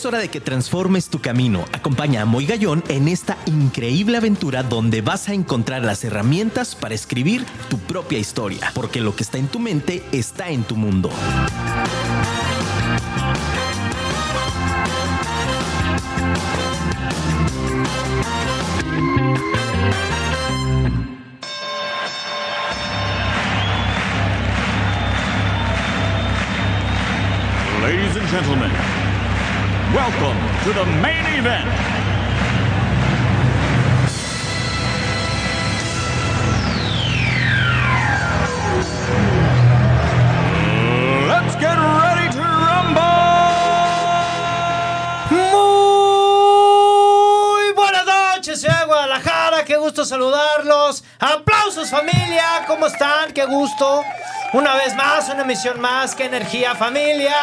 Es hora de que transformes tu camino. Acompaña a Moy Gallón en esta increíble aventura donde vas a encontrar las herramientas para escribir tu propia historia, porque lo que está en tu mente está en tu mundo. Ladies and gentlemen, welcome to the main event. Let's get ready to rumble! Muy buenas noches, ciudad Guadalajara, qué gusto saludarlos. Aplausos familia, ¿cómo están? Qué gusto. Una vez más, una emisión más, qué energía familia.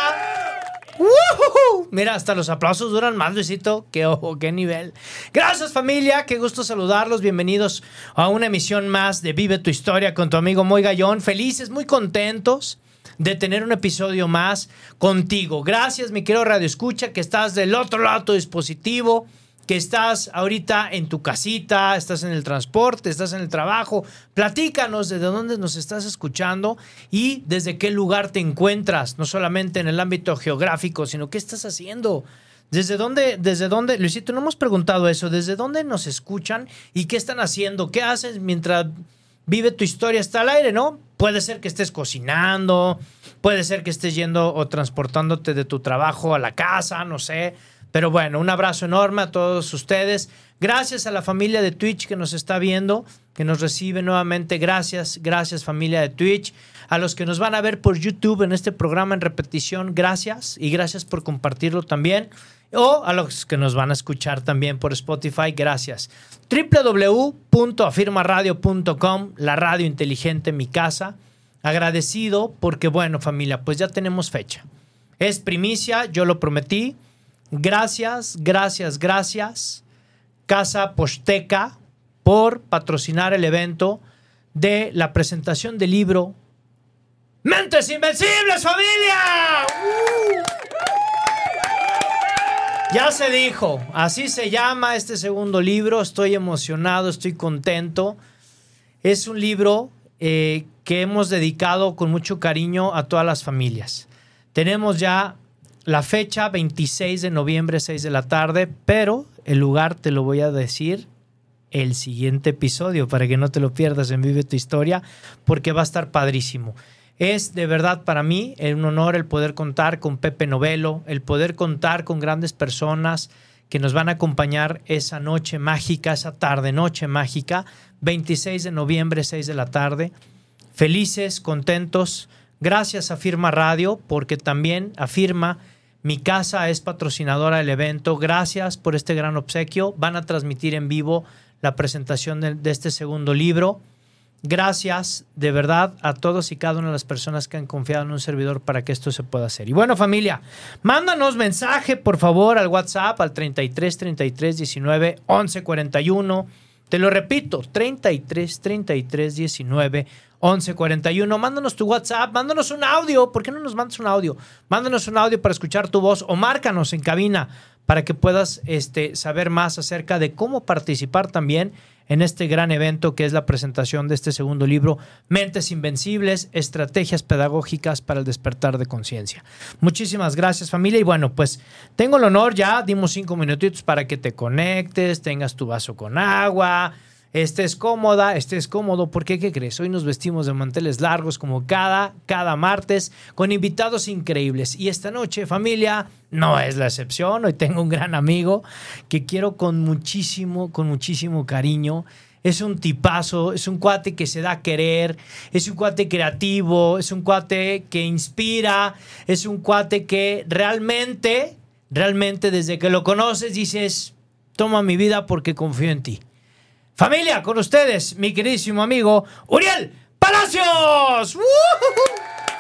¡Woohoo! Mira, hasta los aplausos duran más, Luisito. Qué ojo, qué nivel. Gracias, familia. Qué gusto saludarlos. Bienvenidos a una emisión más de Vive tu Historia con tu amigo Moy Gallón. Felices, muy contentos de tener un episodio más contigo. Gracias, mi querido Radio Escucha, que estás del otro lado tu dispositivo, que estás ahorita en tu casita, estás en el transporte, estás en el trabajo. Platícanos desde dónde nos estás escuchando y desde qué lugar te encuentras, no solamente en el ámbito geográfico, sino qué estás haciendo. ¿Desde dónde, desde dónde, Luisito, no hemos preguntado eso, desde dónde nos escuchan y qué están haciendo? ¿Qué haces mientras vive tu historia hasta al aire, ¿no? Puede ser que estés cocinando, puede ser que estés yendo o transportándote de tu trabajo a la casa, no sé. Pero bueno, un abrazo enorme a todos ustedes. Gracias a la familia de Twitch que nos está viendo, que nos recibe nuevamente. Gracias, gracias familia de Twitch. A los que nos van a ver por YouTube en este programa en repetición, gracias. Y gracias por compartirlo también. O a los que nos van a escuchar también por Spotify, gracias. www.afirmaradio.com, la radio inteligente en mi casa. Agradecido porque, bueno, familia, pues ya tenemos fecha. Es primicia, yo lo prometí. Gracias, gracias, gracias. Casa Posteca por patrocinar el evento de la presentación del libro Mentes Invencibles, familia. ¡Uh! Ya se dijo, así se llama este segundo libro, estoy emocionado, estoy contento. Es un libro eh, que hemos dedicado con mucho cariño a todas las familias. Tenemos ya la fecha, 26 de noviembre, 6 de la tarde, pero el lugar te lo voy a decir el siguiente episodio para que no te lo pierdas en Vive tu Historia, porque va a estar padrísimo. Es de verdad para mí un honor el poder contar con Pepe Novelo, el poder contar con grandes personas que nos van a acompañar esa noche mágica, esa tarde noche mágica, 26 de noviembre, 6 de la tarde. Felices, contentos. Gracias a Firma Radio, porque también afirma mi casa es patrocinadora del evento. Gracias por este gran obsequio. Van a transmitir en vivo la presentación de, este segundo libro. Gracias de verdad a todos y cada una de las personas que han confiado en un servidor para que esto se pueda hacer. Y bueno, familia, mándanos mensaje por favor al WhatsApp al 33 33 19 11 41. Te lo repito, 33 33 19 11 41. Mándanos tu WhatsApp, mándanos un audio. ¿Por qué no nos mandas un audio? Mándanos un audio para escuchar tu voz o márcanos en cabina para que puedas este, saber más acerca de cómo participar también en este gran evento que es la presentación de este segundo libro, Mentes Invencibles, Estrategias Pedagógicas para el Despertar de Conciencia. Muchísimas gracias familia y bueno, pues tengo el honor, ya dimos cinco minutitos para que te conectes, tengas tu vaso con agua, estés cómoda, estés cómodo, porque ¿qué crees? Hoy nos vestimos de manteles largos como cada, cada martes con invitados increíbles. Y esta noche, familia, no es la excepción. Hoy tengo un gran amigo que quiero con muchísimo, con muchísimo cariño. Es un tipazo, es un cuate que se da a querer, es un cuate creativo, es un cuate que inspira, es un cuate que realmente, realmente desde que lo conoces dices, toma mi vida porque confío en ti. Familia, con ustedes, mi queridísimo amigo Uriel Palacios. ¡Woo!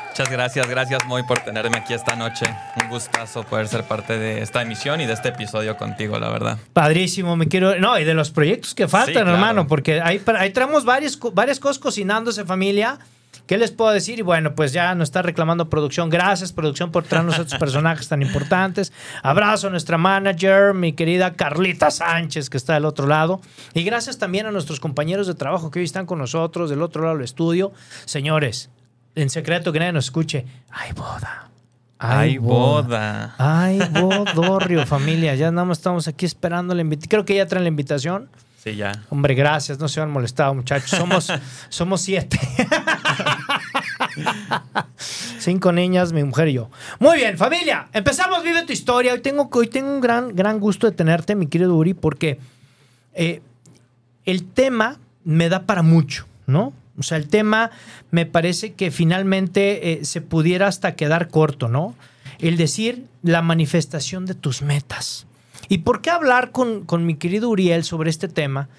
Muchas gracias, gracias muy por tenerme aquí esta noche. Un gustazo poder ser parte de esta emisión y de este episodio contigo, la verdad. Padrísimo, me quiero. No, y de los proyectos que faltan, Sí, claro. hermano, porque ahí, ahí traemos varias, varias cosas cocinándose, familia, ¿Qué les puedo decir? Y bueno, pues ya nos está reclamando producción. Gracias, producción, por traernos a estos personajes tan importantes. Abrazo a nuestra manager, mi querida Carlita Sánchez, que está del otro lado. Y gracias también a nuestros compañeros de trabajo que hoy están con nosotros del otro lado del estudio. Señores, en secreto que nadie nos escuche, hay boda. Hay boda. Ay, bodorrio, familia. Ya nada más estamos aquí esperando la invitación. Creo que ya traen la invitación. Sí, ya. Hombre, gracias. No se han molestado, muchachos. Somos, somos siete. Cinco niñas, mi mujer y yo. Muy bien, familia. Empezamos, vive tu historia. Hoy tengo, hoy tengo un gran, gran gusto de tenerte, mi querido Uri, porque eh, el tema me da para mucho, ¿no? O sea, el tema me parece que finalmente eh, se pudiera hasta quedar corto, ¿no? El decir la manifestación de tus metas. ¿Y por qué hablar con, con mi querido Uriel sobre este tema?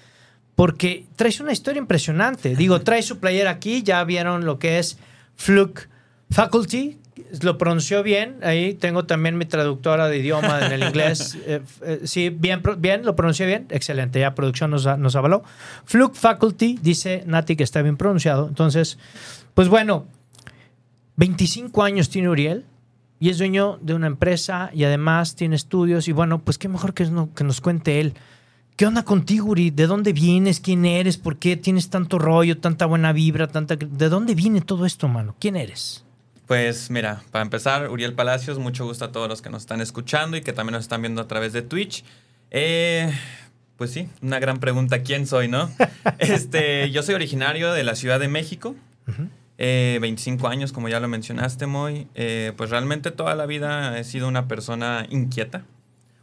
Porque traes una historia impresionante. Digo, trae su playera aquí, ya vieron lo que es Fluke Faculty, lo pronunció bien. Ahí tengo también mi traductora de idioma en el inglés. Eh, eh, sí, bien, bien, lo pronuncié bien. Excelente, ya producción nos, nos avaló. Fluke Faculty, dice Nati que está bien pronunciado. Entonces, pues bueno, 25 años tiene Uriel y es dueño de una empresa y además tiene estudios. Y bueno, pues qué mejor que, no, que nos cuente él. ¿Qué onda contigo, Uri? ¿De dónde vienes? ¿Quién eres? ¿Por qué tienes tanto rollo, tanta buena vibra? tanta ¿De dónde viene todo esto, mano? ¿Quién eres? Pues mira, para empezar, Uriel Palacios, mucho gusto a todos los que nos están escuchando y que también nos están viendo a través de Twitch. Eh, pues sí, una gran pregunta, ¿quién soy, no? este, yo soy originario de la Ciudad de México, eh, 25 años, como ya lo mencionaste, Moy. Eh, pues realmente toda la vida he sido una persona inquieta,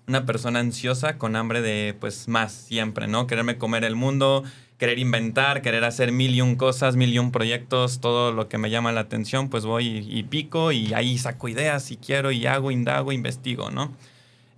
una persona ansiosa con hambre de pues más siempre, ¿no? Quererme comer el mundo, querer inventar, querer hacer mil y un cosas, mil y un proyectos, todo lo que me llama la atención, pues voy y, pico y ahí saco ideas y quiero y hago, indago, investigo, ¿no?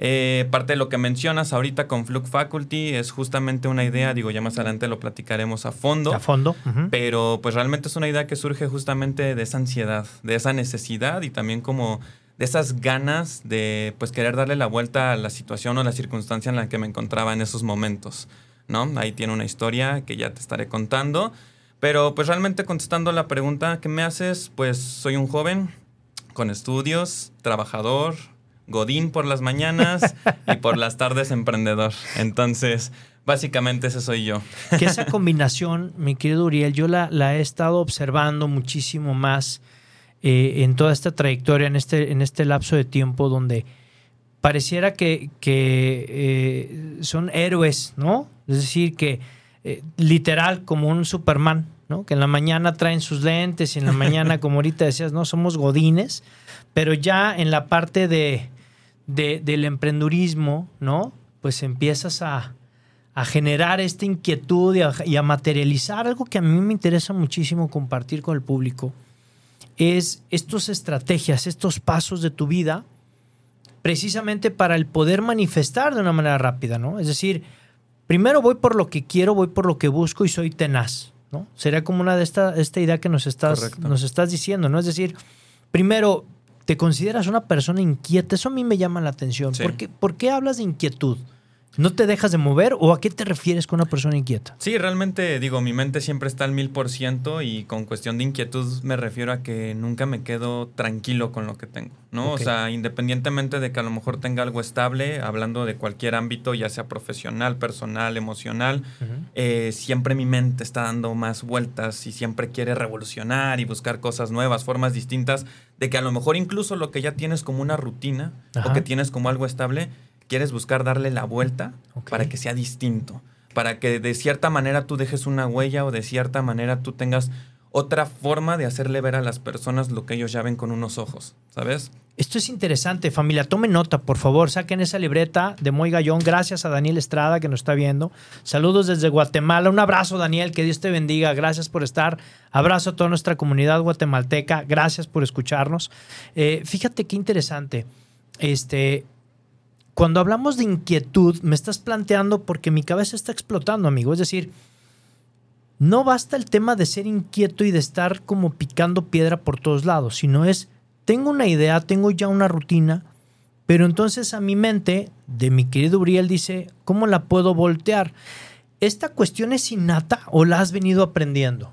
Eh, parte de lo que mencionas ahorita con Fluke Faculty es justamente una idea, digo, ya más adelante lo platicaremos a fondo. A fondo. Pero pues realmente es una idea que surge justamente de esa ansiedad, de esa necesidad y también como de esas ganas de pues querer darle la vuelta a la situación o la circunstancia en la que me encontraba en esos momentos, ¿no? Ahí tiene una historia que ya te estaré contando, pero pues realmente contestando la pregunta que me haces, pues soy un joven con estudios, trabajador, godín por las mañanas y por las tardes emprendedor. Entonces, básicamente ese soy yo. Que esa combinación, mi querido Uriel, yo la, la he estado observando muchísimo más eh, en toda esta trayectoria, en este, en este lapso de tiempo donde pareciera que, que eh, son héroes, ¿no? Es decir, que eh, literal como un Superman, ¿no? Que en la mañana traen sus lentes y en la mañana, como ahorita decías, no, somos godines, pero ya en la parte de, del emprendurismo, ¿no? Pues empiezas a, a generar esta inquietud y a, y a materializar algo que a mí me interesa muchísimo compartir con el público es estas estrategias, estos pasos de tu vida, precisamente para el poder manifestar de una manera rápida, ¿no? Es decir, primero voy por lo que quiero, voy por lo que busco y soy tenaz, ¿no? Sería como una de esta, esta idea que nos estás, nos estás diciendo, ¿no? Es decir, primero, te consideras una persona inquieta, eso a mí me llama la atención. ¿Por, qué, ¿Por qué hablas de inquietud? ¿No te dejas de mover o a qué te refieres con una persona inquieta? Sí, realmente digo, mi mente siempre está al mil por ciento y con cuestión de inquietud me refiero a que nunca me quedo tranquilo con lo que tengo, ¿no? O sea, independientemente de que a lo mejor tenga algo estable, hablando de cualquier ámbito, ya sea profesional, personal, emocional, eh, siempre mi mente está dando más vueltas y siempre quiere revolucionar y buscar cosas nuevas, formas distintas, de que a lo mejor incluso lo que ya tienes como una rutina o que tienes como algo estable, quieres buscar darle la vuelta para que sea distinto, para que de cierta manera tú dejes una huella o de cierta manera tú tengas otra forma de hacerle ver a las personas lo que ellos ya ven con unos ojos, ¿sabes? Esto es interesante, familia. Tomen nota, por favor. Saquen esa libreta de Moy Gallón. Gracias a Daniel Estrada que nos está viendo. Saludos desde Guatemala. Un abrazo, Daniel. Que Dios te bendiga. Gracias por estar. Abrazo a toda nuestra comunidad guatemalteca. Gracias por escucharnos. Eh, fíjate qué interesante. Este, cuando hablamos de inquietud, me estás planteando porque mi cabeza está explotando, amigo. Es decir, no basta el tema de ser inquieto y de estar como picando piedra por todos lados, sino es, tengo una idea, tengo ya una rutina, pero entonces a mi mente, de mi querido Uriel, dice, ¿cómo la puedo voltear? ¿Esta cuestión es innata o la has venido aprendiendo?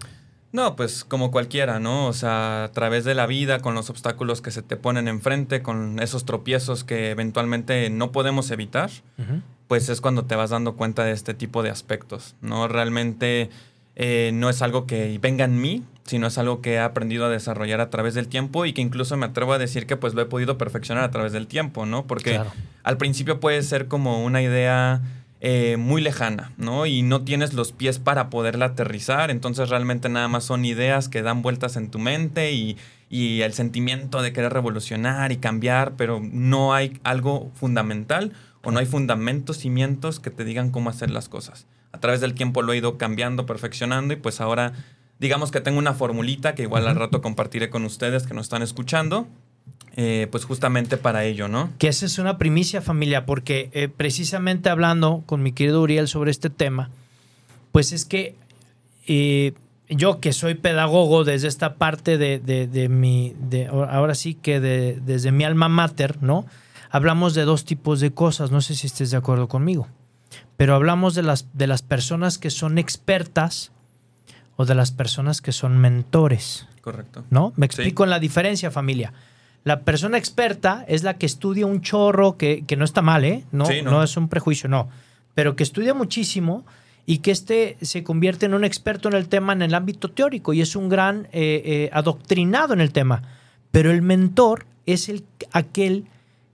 No, pues como cualquiera, ¿no? O sea, a través de la vida, con los obstáculos que se te ponen enfrente, con esos tropiezos que eventualmente no podemos evitar, pues es cuando te vas dando cuenta de este tipo de aspectos, ¿no? Realmente eh, no es algo que venga en mí, sino es algo que he aprendido a desarrollar a través del tiempo y que incluso me atrevo a decir que pues lo he podido perfeccionar a través del tiempo, ¿no? Porque al principio puede ser como una idea eh, muy lejana, ¿no? Y no tienes los pies para poderla aterrizar, entonces realmente nada más son ideas que dan vueltas en tu mente y, y el sentimiento de querer revolucionar y cambiar, pero no hay algo fundamental o no hay fundamentos, cimientos que te digan cómo hacer las cosas. A través del tiempo lo he ido cambiando, perfeccionando y pues ahora digamos que tengo una formulita que igual al rato compartiré con ustedes que nos están escuchando eh, pues justamente para ello, ¿no? Que esa es una primicia familia, porque eh, precisamente hablando con mi querido Uriel sobre este tema, pues es que eh, yo que soy pedagogo desde esta parte de, mi, de, ahora sí que desde mi alma mater, ¿no? Hablamos de dos tipos de cosas, no sé si estés de acuerdo conmigo, pero hablamos de las, de las personas que son expertas o de las personas que son mentores. Correcto. ¿No? Me explico en la diferencia, familia. La persona experta es la que estudia un chorro, que, no está mal, ¿eh? No, no. es un prejuicio, no. Pero que estudia muchísimo y que este se convierte en un experto en el tema en el ámbito teórico y es un gran eh, eh, adoctrinado en el tema. Pero el mentor es el, aquel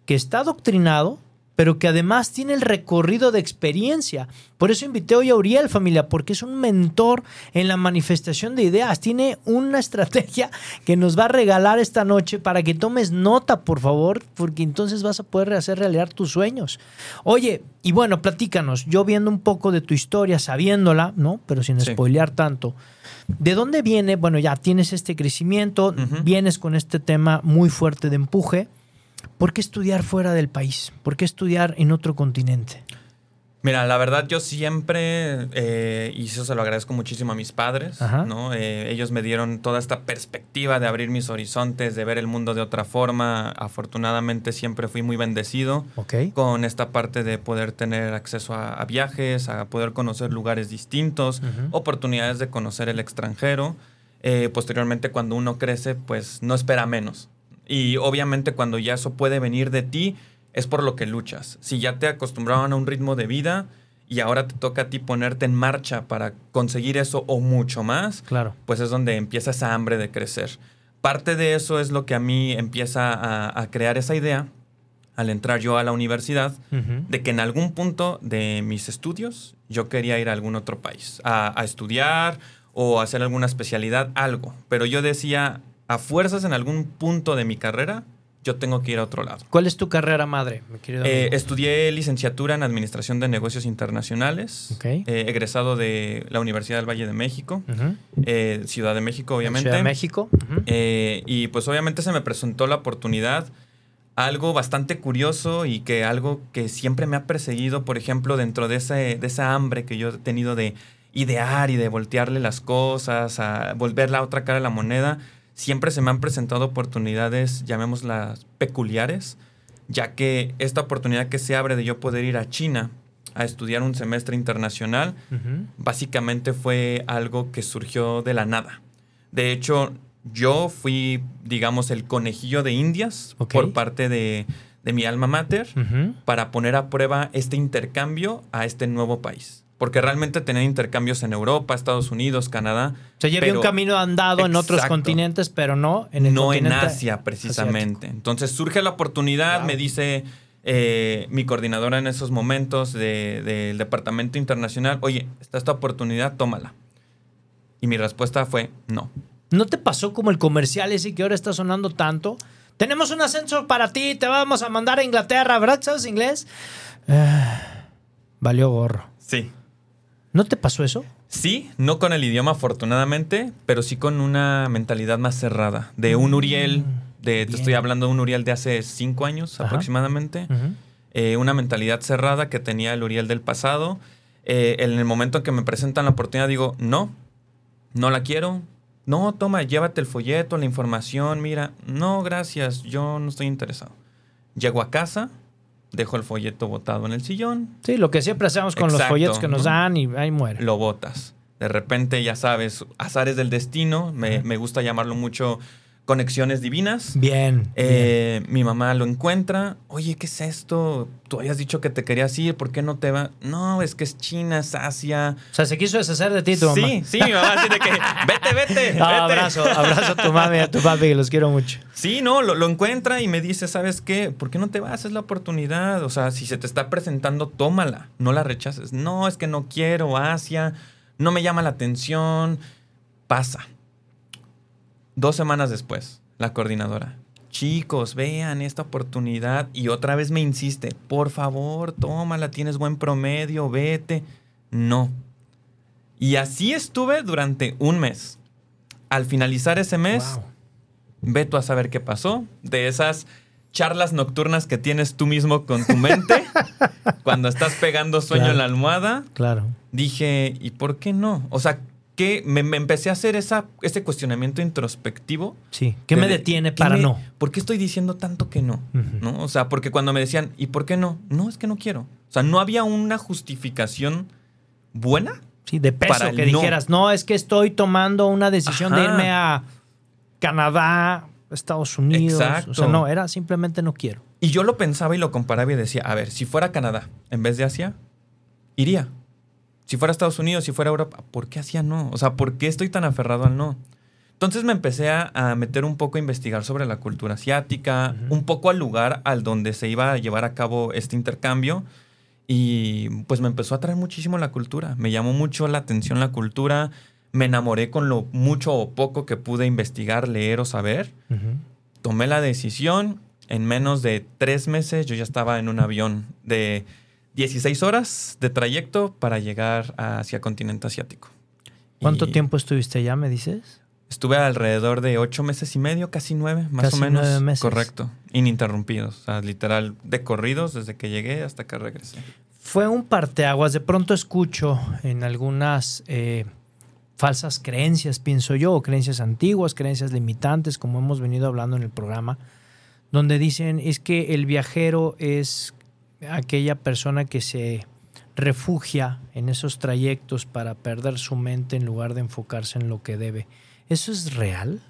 que está adoctrinado, pero que además tiene el recorrido de experiencia. Por eso invité hoy a Uriel, familia, porque es un mentor en la manifestación de ideas. Tiene una estrategia que nos va a regalar esta noche para que tomes nota, por favor, porque entonces vas a poder hacer realidad tus sueños. Oye, y bueno, platícanos, yo viendo un poco de tu historia, sabiéndola, ¿no? Pero sin spoilear tanto. ¿De dónde viene? Bueno, ya tienes este crecimiento, vienes con este tema muy fuerte de empuje. ¿Por qué estudiar fuera del país? ¿Por qué estudiar en otro continente? Mira, la verdad yo siempre, eh, y eso se lo agradezco muchísimo a mis padres, ¿no? Eh, ellos me dieron toda esta perspectiva de abrir mis horizontes, de ver el mundo de otra forma. Afortunadamente siempre fui muy bendecido con esta parte de poder tener acceso a, viajes, a poder conocer lugares distintos, oportunidades de conocer el extranjero. Eh, posteriormente cuando uno crece, pues no espera menos. Y obviamente cuando ya eso puede venir de ti, es por lo que luchas. Si ya te acostumbraban a un ritmo de vida y ahora te toca a ti ponerte en marcha para conseguir eso o mucho más, claro. pues es donde empieza esa hambre de crecer. Parte de eso es lo que a mí empieza a, crear esa idea al entrar yo a la universidad, de que en algún punto de mis estudios yo quería ir a algún otro país, a, a estudiar o hacer alguna especialidad, algo. Pero yo decía, a fuerzas en algún punto de mi carrera, yo tengo que ir a otro lado. ¿Cuál es tu carrera madre, mi querido eh, estudié licenciatura en Administración de Negocios Internacionales, eh, egresado de la Universidad del Valle de México, eh, Ciudad de México, obviamente. Ciudad de México. y pues obviamente se me presentó la oportunidad, algo bastante curioso y que algo que siempre me ha perseguido, por ejemplo, dentro de, ese, de esa hambre que yo he tenido de idear y de voltearle las cosas, a volver la otra cara de la moneda siempre se me han presentado oportunidades, llamémoslas peculiares, ya que esta oportunidad que se abre de yo poder ir a China a estudiar un semestre internacional, básicamente fue algo que surgió de la nada. De hecho, yo fui, digamos, el conejillo de Indias por parte de, mi alma mater para poner a prueba este intercambio a este nuevo país porque realmente tenían intercambios en Europa, Estados Unidos, Canadá. O sea, ya había un camino andado en otros continentes, pero no en el No en Asia, precisamente. Entonces surge la oportunidad, me dice eh, mi coordinadora en esos momentos del Departamento Internacional, oye, está esta oportunidad, tómala. Y mi respuesta fue no. ¿No te pasó como el comercial ese que ahora está sonando tanto? Tenemos un ascenso para ti, te vamos a mandar a Inglaterra, ¿verdad? ¿Sabes inglés? Ah, valió gorro. Sí. ¿No te pasó eso? Sí, no con el idioma afortunadamente, pero sí con una mentalidad más cerrada. De un Uriel, mm, de, te estoy hablando de un Uriel de hace cinco años aproximadamente. Eh, una mentalidad cerrada que tenía el Uriel del pasado. Eh, en el momento en que me presentan la oportunidad digo, no, no la quiero. No, toma, llévate el folleto, la información, mira. No, gracias, yo no estoy interesado. Llego a casa, dejo el folleto botado en el sillón. Sí, lo que siempre hacemos con los folletos que nos dan y ahí muere. Lo botas. De repente, ya sabes, azares del destino, me, me gusta llamarlo mucho conexiones divinas. Bien. Eh, mi mamá lo encuentra. Oye, ¿qué es esto? Tú habías dicho que te querías ir. ¿Por qué no te va? No, es que es China, es Asia. O sea, se quiso deshacer de ti tu mamá. Sí, sí, mi mamá así de que vete, vete. Ah, vete". abrazo, abrazo a tu mami a tu papi, que los quiero mucho. Sí, no, lo, lo encuentra y me dice, ¿sabes qué? ¿Por qué no te vas? Es la oportunidad. O sea, si se te está presentando, tómala. No la rechaces. No, es que no quiero Asia. No me llama la atención. Pasa. Dos semanas después, la coordinadora. Chicos, vean esta oportunidad. Y otra vez me insiste, por favor, tómala, tienes buen promedio, vete. No. Y así estuve durante un mes. Al finalizar ese mes, Wow. Ve tú a saber qué pasó. De esas charlas nocturnas que tienes tú mismo con tu mente, cuando estás pegando sueño Claro. en la almohada, Claro. dije, ¿y por qué no? O sea, que me, me empecé a hacer esa, ese cuestionamiento introspectivo. Sí. ¿Qué de- me detiene ¿qué para me- no? ¿Por qué estoy diciendo tanto que no? ¿No? O sea, porque cuando me decían, ¿y por qué no? No, es que no quiero. O sea, no había una justificación buena. Sí, de peso Para que no. dijeras, no, es que estoy tomando una decisión de irme a Canadá, Estados Unidos. Exacto. O sea, no, era simplemente no quiero. Y yo lo pensaba y lo comparaba y decía, a ver, si fuera Canadá en vez de Asia, iría. Si fuera Estados Unidos, si fuera Europa, ¿por qué Asia no? O sea, ¿por qué estoy tan aferrado al no? Entonces me empecé a, a meter un poco a investigar sobre la cultura asiática, un poco al lugar al donde se iba a llevar a cabo este intercambio. Y pues me empezó a atraer muchísimo la cultura. Me llamó mucho la atención la cultura. Me enamoré con lo mucho o poco que pude investigar, leer o saber tomé la decisión. En menos de tres meses yo ya estaba en un avión de 16 horas de trayecto para llegar hacia el continente asiático. ¿Cuánto Y tiempo estuviste allá, me dices? Estuve alrededor de ocho meses y medio, casi nueve, más Casi o menos. nueve meses. Correcto. Ininterrumpidos. O sea, literal, de corridos desde que llegué hasta que regresé. Fue un parteaguas. De pronto escucho en algunas eh, falsas creencias, pienso yo, o creencias antiguas, creencias limitantes, como hemos venido hablando en el programa, donde dicen es que el viajero es aquella persona que se refugia en esos trayectos para perder su mente en lugar de enfocarse en lo que debe. ¿Eso es real?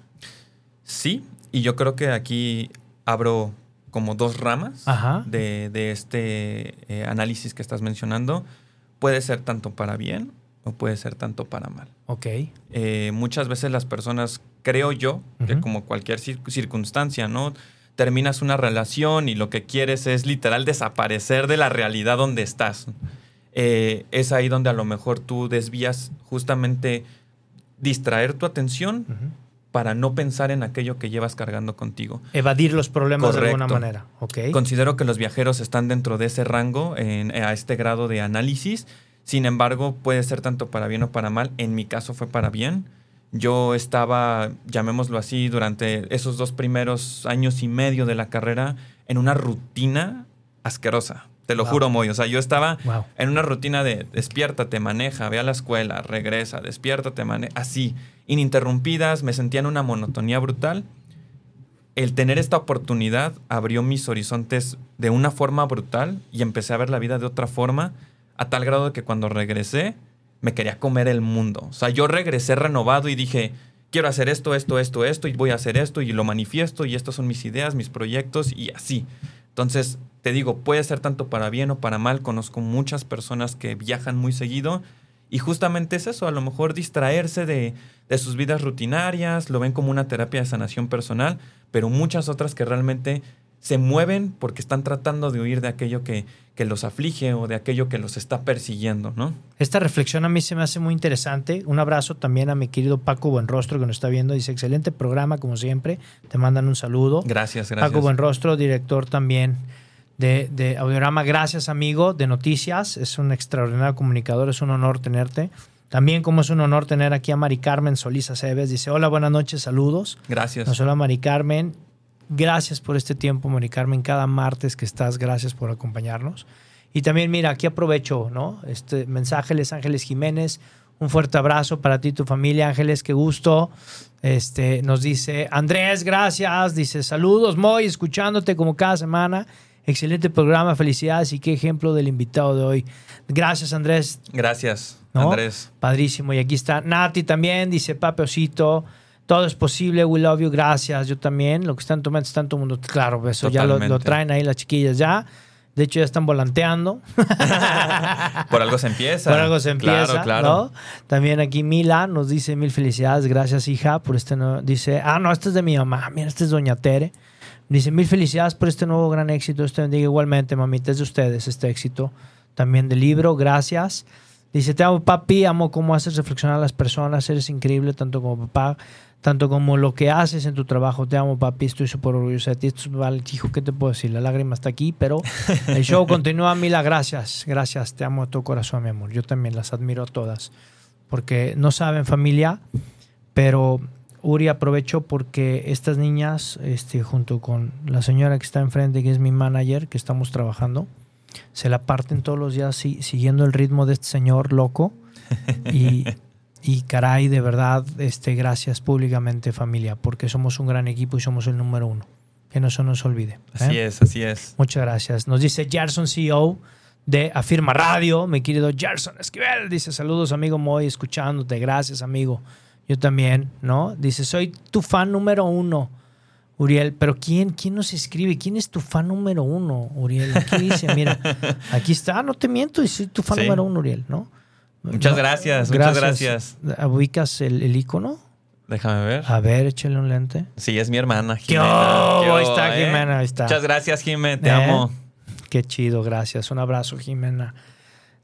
Sí, y yo creo que aquí abro como dos ramas de, de este eh, análisis que estás mencionando. Puede ser tanto para bien o puede ser tanto para mal. Ok. Eh, muchas veces las personas, creo yo, que como cualquier cir- circunstancia, ¿no? Terminas una relación y lo que quieres es literal desaparecer de la realidad donde estás. Eh, es ahí donde a lo mejor tú desvías justamente distraer tu atención para no pensar en aquello que llevas cargando contigo. Evadir los problemas de alguna manera. Considero que los viajeros están dentro de ese rango, en- a este grado de análisis. Sin embargo, puede ser tanto para bien o para mal. En mi caso fue para bien. Yo estaba, llamémoslo así, durante esos dos primeros años y medio de la carrera en una rutina asquerosa. Te lo Wow. juro, Moy. O sea, yo estaba Wow. en una rutina de despiértate, maneja, ve a la escuela, regresa, despiértate, maneja, así, ininterrumpidas, me sentía en una monotonía brutal. El tener esta oportunidad abrió mis horizontes de una forma brutal y empecé a ver la vida de otra forma, a tal grado que cuando regresé me quería comer el mundo. O sea, yo regresé renovado y dije, quiero hacer esto, esto, esto, esto, y voy a hacer esto, y lo manifiesto, y estas son mis ideas, mis proyectos, y así. Entonces, te digo, puede ser tanto para bien o para mal. Conozco muchas personas que viajan muy seguido y justamente es eso, a lo mejor distraerse de, de sus vidas rutinarias, lo ven como una terapia de sanación personal, pero muchas otras que realmente se mueven porque están tratando de huir de aquello que, que los aflige o de aquello que los está persiguiendo, ¿no? Esta reflexión a mí se me hace muy interesante. Un abrazo también a mi querido Paco Buenrostro que nos está viendo. Dice, excelente programa como siempre. Te mandan un saludo. Gracias, gracias. Paco Buenrostro, director también de, de Audiorama. Gracias, amigo, de noticias. Es un extraordinario comunicador. Es un honor tenerte. También como es un honor tener aquí a Mari Carmen Solís Aceves. Dice, hola, buenas noches, saludos. Gracias. Nos habla Mari Carmen. Gracias por este tiempo, Mari Carmen. Cada martes que estás, gracias por acompañarnos. Y también, mira, aquí aprovecho, ¿no? Este mensaje es Ángeles Jiménez. Un fuerte abrazo para ti y tu familia, Ángeles, qué gusto. Este, nos dice Andrés, gracias. Dice, saludos, Moy, escuchándote como cada semana. Excelente programa, felicidades y qué ejemplo del invitado de hoy. Gracias, Andrés. Gracias, ¿no? Andrés. Padrísimo. Y aquí está Nati también, dice Pape Osito. Todo es posible, we love you, gracias. Yo también. Lo que está en tu mente está en tu mundo. Claro, eso ya lo, lo Totalmente. traen ahí las chiquillas ya. De hecho, ya están volanteando. Por algo se empieza. Por algo se empieza, Claro, claro. ¿no? También aquí Mila nos dice mil felicidades, gracias hija por este nuevo... Dice, ah, no, este es de mi mamá, mira, este es Doña Tere. Dice, mil felicidades por este nuevo gran éxito, este bendiga igualmente, mamita, es de ustedes este éxito. También del libro, gracias. Dice, te amo papi, amo cómo haces reflexionar a las personas, eres increíble tanto como papá, tanto como lo que haces en tu trabajo. Te amo papi, estoy súper orgullosa de ti. Esto es- vale, hijo, ¿qué te puedo decir? La lágrima está aquí, pero el show continúa, Mila, gracias, gracias, te amo de todo corazón, mi amor. Yo también las admiro a todas, porque no saben familia, pero Uri aprovecho porque estas niñas, este, junto con la señora que está enfrente, que es mi manager, que estamos trabajando, se la parten todos los días si- siguiendo el ritmo de este señor loco. Y, y caray, de verdad, este, gracias públicamente familia, porque somos un gran equipo y somos el número uno. Que no se nos olvide. ¿eh? Así es, así es. Muchas gracias. Nos dice Gerson, CEO de Afirma Radio, mi querido Gerson Esquivel. Dice, saludos amigo Moy, escuchándote. Gracias amigo. Yo también, ¿no? Dice, soy tu fan número uno, Uriel. Pero ¿quién, quién nos escribe? ¿Quién es tu fan número uno, Uriel? Aquí dice, mira, aquí está, no te miento, y soy tu fan Sí. número uno, Uriel, ¿no? Muchas No, gracias, muchas gracias. ¿Ubicas el, el icono? Déjame ver. A ver, échale un lente. Sí, es mi hermana, ¿Qué Jimena. ¿Qué Ahí está, eh? Jimena, ahí está. Muchas gracias, Jimena, te ¿Eh? amo. Qué chido, gracias. Un abrazo, Jimena.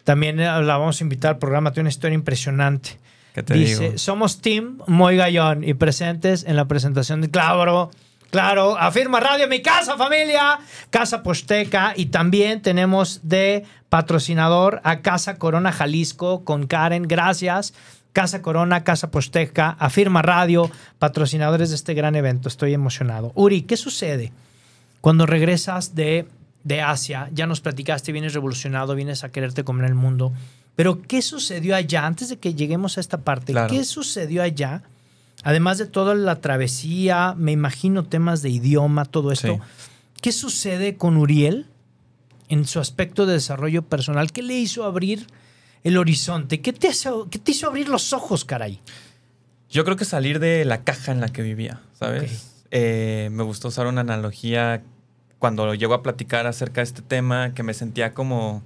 También eh, la vamos a invitar al programa, tiene una historia impresionante. ¿Qué te Dice, digo? somos Team Moy Gallón y presentes en la presentación de Claro, claro, afirma Radio Mi Casa Familia, Casa Posteca y también tenemos de patrocinador a Casa Corona Jalisco con Karen, gracias. Casa Corona, Casa Posteca, Afirma Radio, patrocinadores de este gran evento. Estoy emocionado. Uri, ¿qué sucede cuando regresas de, de Asia? Ya nos platicaste, vienes revolucionado, vienes a quererte comer el mundo. Pero, ¿qué sucedió allá? Antes de que lleguemos a esta parte, Claro. ¿qué sucedió allá? Además de toda la travesía, me imagino temas de idioma, todo esto. Sí. ¿Qué sucede con Uriel en su aspecto de desarrollo personal? ¿Qué le hizo abrir el horizonte? ¿Qué te, hizo, qué te hizo abrir los ojos, caray? Yo creo que salir de la caja en la que vivía, ¿sabes? Eh, me gustó usar una analogía cuando llego a platicar acerca de este tema, que me sentía como,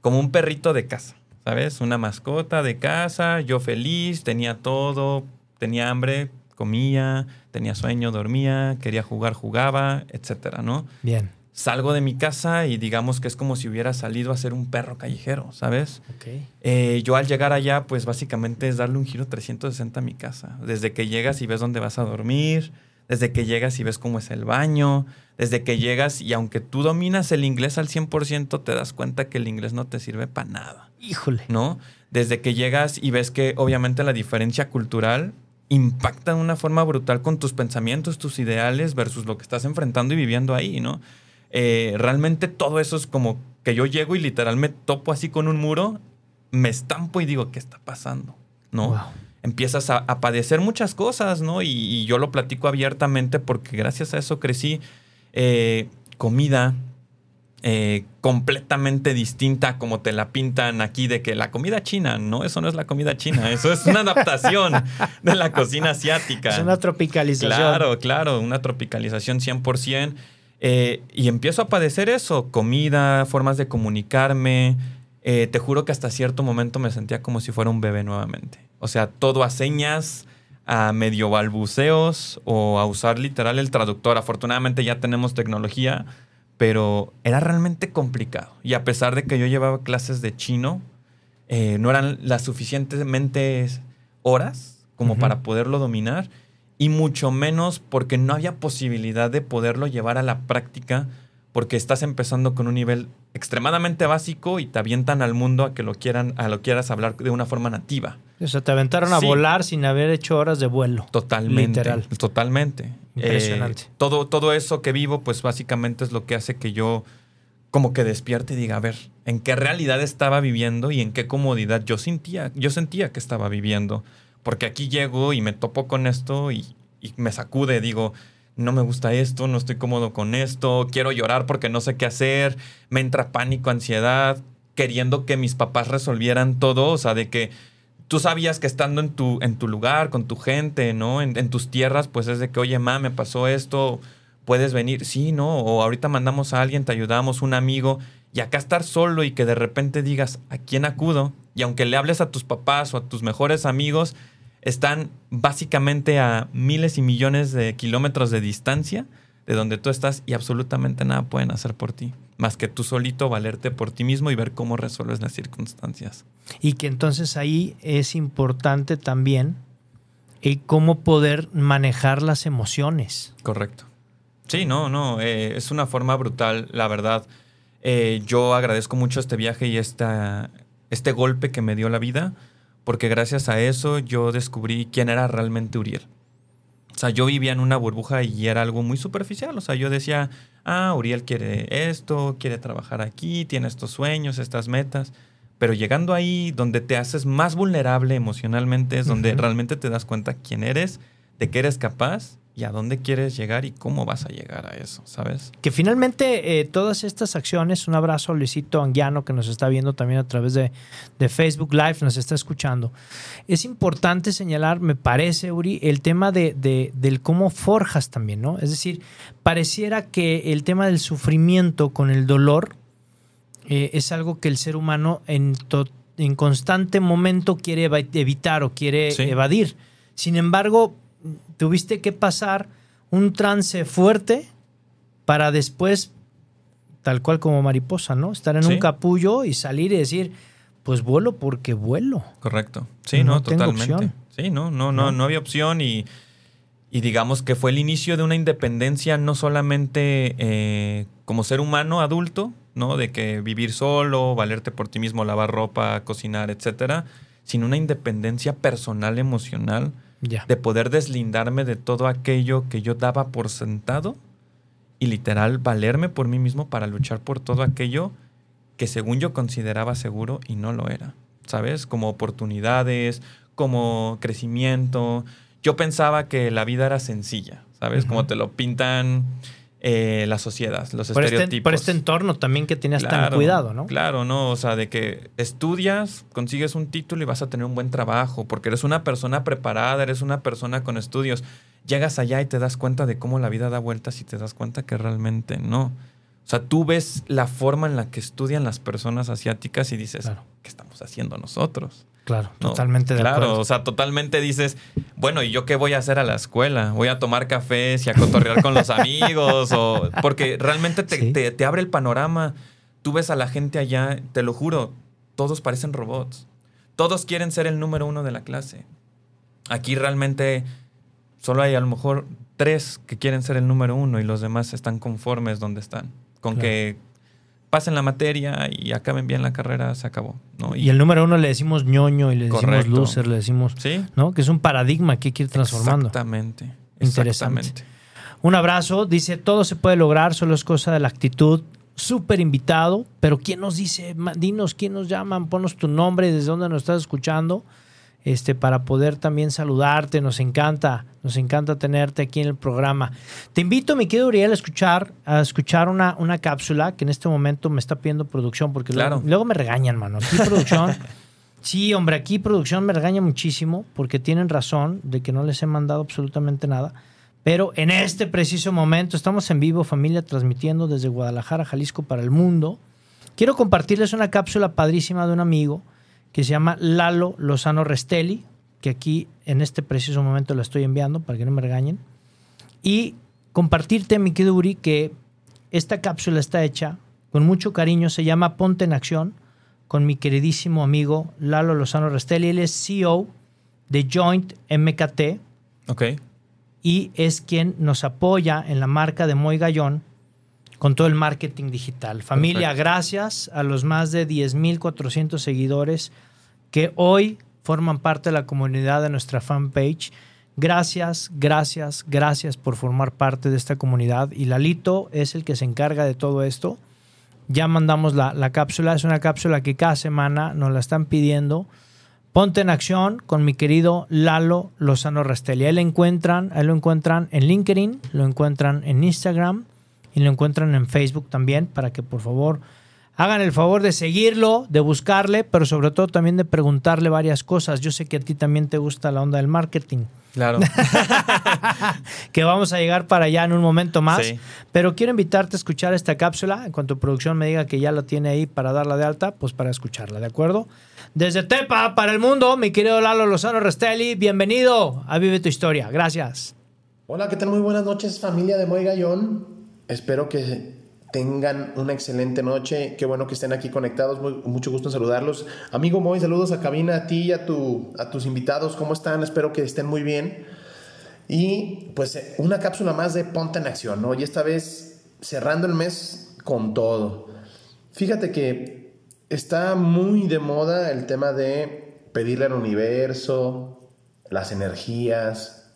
como un perrito de casa, ¿sabes? Una mascota de casa, yo feliz, tenía todo, tenía hambre, comía, tenía sueño, dormía, quería jugar, jugaba, etcétera, ¿no? Bien. Salgo de mi casa y digamos que es como si hubiera salido a ser un perro callejero, ¿sabes? Ok. Eh, yo al llegar allá, pues básicamente es darle un giro 360 a mi casa. Desde que llegas y ves dónde vas a dormir, desde que llegas y ves cómo es el baño, desde que llegas y aunque tú dominas el inglés al 100%, te das cuenta que el inglés no te sirve para nada, Híjole. ¿no? Desde que llegas y ves que obviamente la diferencia cultural impacta de una forma brutal con tus pensamientos, tus ideales versus lo que estás enfrentando y viviendo ahí, ¿no? Eh, realmente todo eso es como que yo llego y literal me topo así con un muro, me estampo y digo, ¿qué está pasando? ¿No? Wow. Empiezas a, a padecer muchas cosas, ¿no? Y, y yo lo platico abiertamente porque gracias a eso crecí. eh, comida eh, completamente distinta como te la pintan aquí de que la comida china, no, eso no es la comida china, eso es una adaptación de la cocina asiática. Es una tropicalización. Claro, claro, una tropicalización 100%. Eh, y empiezo a padecer eso, comida, formas de comunicarme. Eh, te juro que hasta cierto momento me sentía como si fuera un bebé nuevamente. O sea, todo a señas, a medio balbuceos o a usar literal el traductor. Afortunadamente ya tenemos tecnología, pero era realmente complicado. Y a pesar de que yo llevaba clases de chino, eh, no eran las suficientemente horas como para poderlo dominar y mucho menos porque no había posibilidad de poderlo llevar a la práctica porque estás empezando con un nivel extremadamente básico y te avientan al mundo a que lo quieran a lo quieras hablar de una forma nativa. O sea, te aventaron a Sí. volar sin haber hecho horas de vuelo. Totalmente. Literal. Totalmente. Impresionante. Eh, todo, todo eso que vivo, pues básicamente es lo que hace que yo como que despierte y diga, a ver, ¿en qué realidad estaba viviendo y en qué comodidad yo sentía, yo sentía que estaba viviendo? Porque aquí llego y me topo con esto y, y me sacude, digo, no me gusta esto, no estoy cómodo con esto, quiero llorar porque no sé qué hacer, me entra pánico, ansiedad, queriendo que mis papás resolvieran todo, o sea, de que tú sabías que estando en tu, en tu lugar, con tu gente, ¿no? En, tus tierras, pues es de que, oye, ma, me pasó esto, puedes venir, sí, ¿no? O ahorita mandamos a alguien, te ayudamos, un amigo, y acá estar solo y que de repente digas, ¿a quién acudo? Y aunque le hables a tus papás o a tus mejores amigos, están básicamente a miles y millones de kilómetros de distancia de donde tú estás y absolutamente nada pueden hacer por ti, más que tú solito valerte por ti mismo y ver cómo resuelves las circunstancias. Y que entonces ahí es importante también eh, cómo poder manejar las emociones. Correcto. Sí, no, no, eh, es una forma brutal, la verdad. Eh, yo agradezco mucho este viaje y esta, este golpe que me dio la vida porque gracias a eso yo descubrí quién era realmente Uriel. O sea, yo vivía en una burbuja y era algo muy superficial. O sea, yo decía, ah, Uriel quiere esto, quiere trabajar aquí, tiene estos sueños, estas metas. Pero llegando ahí, donde te haces más vulnerable emocionalmente, es donde realmente te das cuenta quién eres, de qué eres capaz y a dónde quieres llegar y cómo vas a llegar a eso, ¿sabes? Que finalmente eh, todas estas acciones, un abrazo a Luisito Anguiano que nos está viendo también a través de, de, Facebook Live, nos está escuchando. Es importante señalar, me parece, Uri, el tema de, de, del cómo forjas también, ¿no? Es decir, pareciera que el tema del sufrimiento con el dolor eh, es algo que el ser humano en, en constante momento quiere evitar o quiere sí. evadir. Sin embargo, tuviste que pasar un trance fuerte para después, tal cual como mariposa, ¿no? Estar en sí. un capullo y salir y decir, pues vuelo porque vuelo. Correcto. Sí, no, no totalmente. Opción. Sí, no, no, no, no había opción y, y, digamos que fue el inicio de una independencia no solamente eh, como ser humano adulto, ¿no? De que vivir solo, valerte por ti mismo, lavar ropa, cocinar, etcétera, sino una independencia personal, emocional de poder deslindarme de todo aquello que yo daba por sentado y literal valerme por mí mismo para luchar por todo aquello que según yo consideraba seguro y no lo era, ¿sabes? Como oportunidades, como crecimiento. Yo pensaba que la vida era sencilla, ¿sabes? Uh -huh. Como te lo pintan eh, la sociedad, los por estereotipos. Este, por este entorno también que tenías claro, tan cuidado, ¿no? Claro, no, o sea, de que estudias, consigues un título y vas a tener un buen trabajo, porque eres una persona preparada, eres una persona con estudios. Llegas allá y te das cuenta de cómo la vida da vueltas y te das cuenta que realmente no. O sea, tú ves la forma en la que estudian las personas asiáticas y dices, claro. ¿qué estamos haciendo nosotros? Claro, no, totalmente de claro, acuerdo. o sea, totalmente dices, bueno, ¿y yo qué voy a hacer a la escuela? ¿Voy a tomar cafés y a cotorrear con los amigos? O, porque realmente te, ¿Sí? te, te, abre el panorama. Tú ves a la gente allá, te lo juro, todos parecen robots. Todos quieren ser el número uno de la clase. Aquí realmente solo hay a lo mejor tres que quieren ser el número uno y los demás están conformes donde están. Con claro. que pasen la materia y acaben bien la carrera, se acabó. ¿no? Y, y, el número uno le decimos ñoño y le decimos correcto. loser, le decimos. ¿Sí? ¿no? Que es un paradigma que hay que ir transformando. Exactamente. Interesante. Exactamente. Un abrazo. Dice: todo se puede lograr, solo es cosa de la actitud. Súper invitado, pero ¿quién nos dice? Dinos, ¿quién nos llaman? Ponos tu nombre, desde dónde nos estás escuchando este, para poder también saludarte. Nos encanta, nos encanta tenerte aquí en el programa. Te invito, mi querido Uriel, a escuchar, a escuchar una, una cápsula que en este momento me está pidiendo producción, porque claro. luego, luego, me regañan, mano. Aquí producción. sí, hombre, aquí producción me regaña muchísimo porque tienen razón de que no les he mandado absolutamente nada. Pero en este preciso momento estamos en vivo, familia, transmitiendo desde Guadalajara, Jalisco, para el mundo. Quiero compartirles una cápsula padrísima de un amigo que se llama Lalo Lozano Restelli, que aquí en este preciso momento la estoy enviando para que no me regañen. Y compartirte, mi querido Uri, que esta cápsula está hecha con mucho cariño, se llama Ponte en Acción, con mi queridísimo amigo Lalo Lozano Restelli. Él es CEO de Joint MKT. Ok. Y es quien nos apoya en la marca de Moy Gallón con todo el marketing digital. Familia, Perfecto. gracias a los más de 10.400 seguidores que hoy forman parte de la comunidad de nuestra fanpage. Gracias, gracias, gracias por formar parte de esta comunidad. Y Lalito es el que se encarga de todo esto. Ya mandamos la, la cápsula, es una cápsula que cada semana nos la están pidiendo Ponte en acción con mi querido Lalo Lozano Rastelli. Ahí lo encuentran, ahí lo encuentran en LinkedIn, lo encuentran en Instagram y lo encuentran en Facebook también para que por favor hagan el favor de seguirlo, de buscarle, pero sobre todo también de preguntarle varias cosas. Yo sé que a ti también te gusta la onda del marketing. Claro. que vamos a llegar para allá en un momento más. Sí. Pero quiero invitarte a escuchar esta cápsula. En cuanto producción me diga que ya la tiene ahí para darla de alta, pues para escucharla, ¿de acuerdo? Desde Tepa para el mundo, mi querido Lalo Lozano Restelli, bienvenido a Vive tu Historia. Gracias. Hola, ¿qué tal? Muy buenas noches, familia de Moy Gallón. Espero que tengan una excelente noche. Qué bueno que estén aquí conectados. Muy- mucho gusto en saludarlos. Amigo Moy, saludos a cabina, a ti y a, tu, a tus invitados. ¿Cómo están? Espero que estén muy bien. Y pues una cápsula más de Ponte en Acción, ¿no? Y esta vez cerrando el mes con todo. Fíjate que está muy de moda el tema de pedirle al universo, las energías,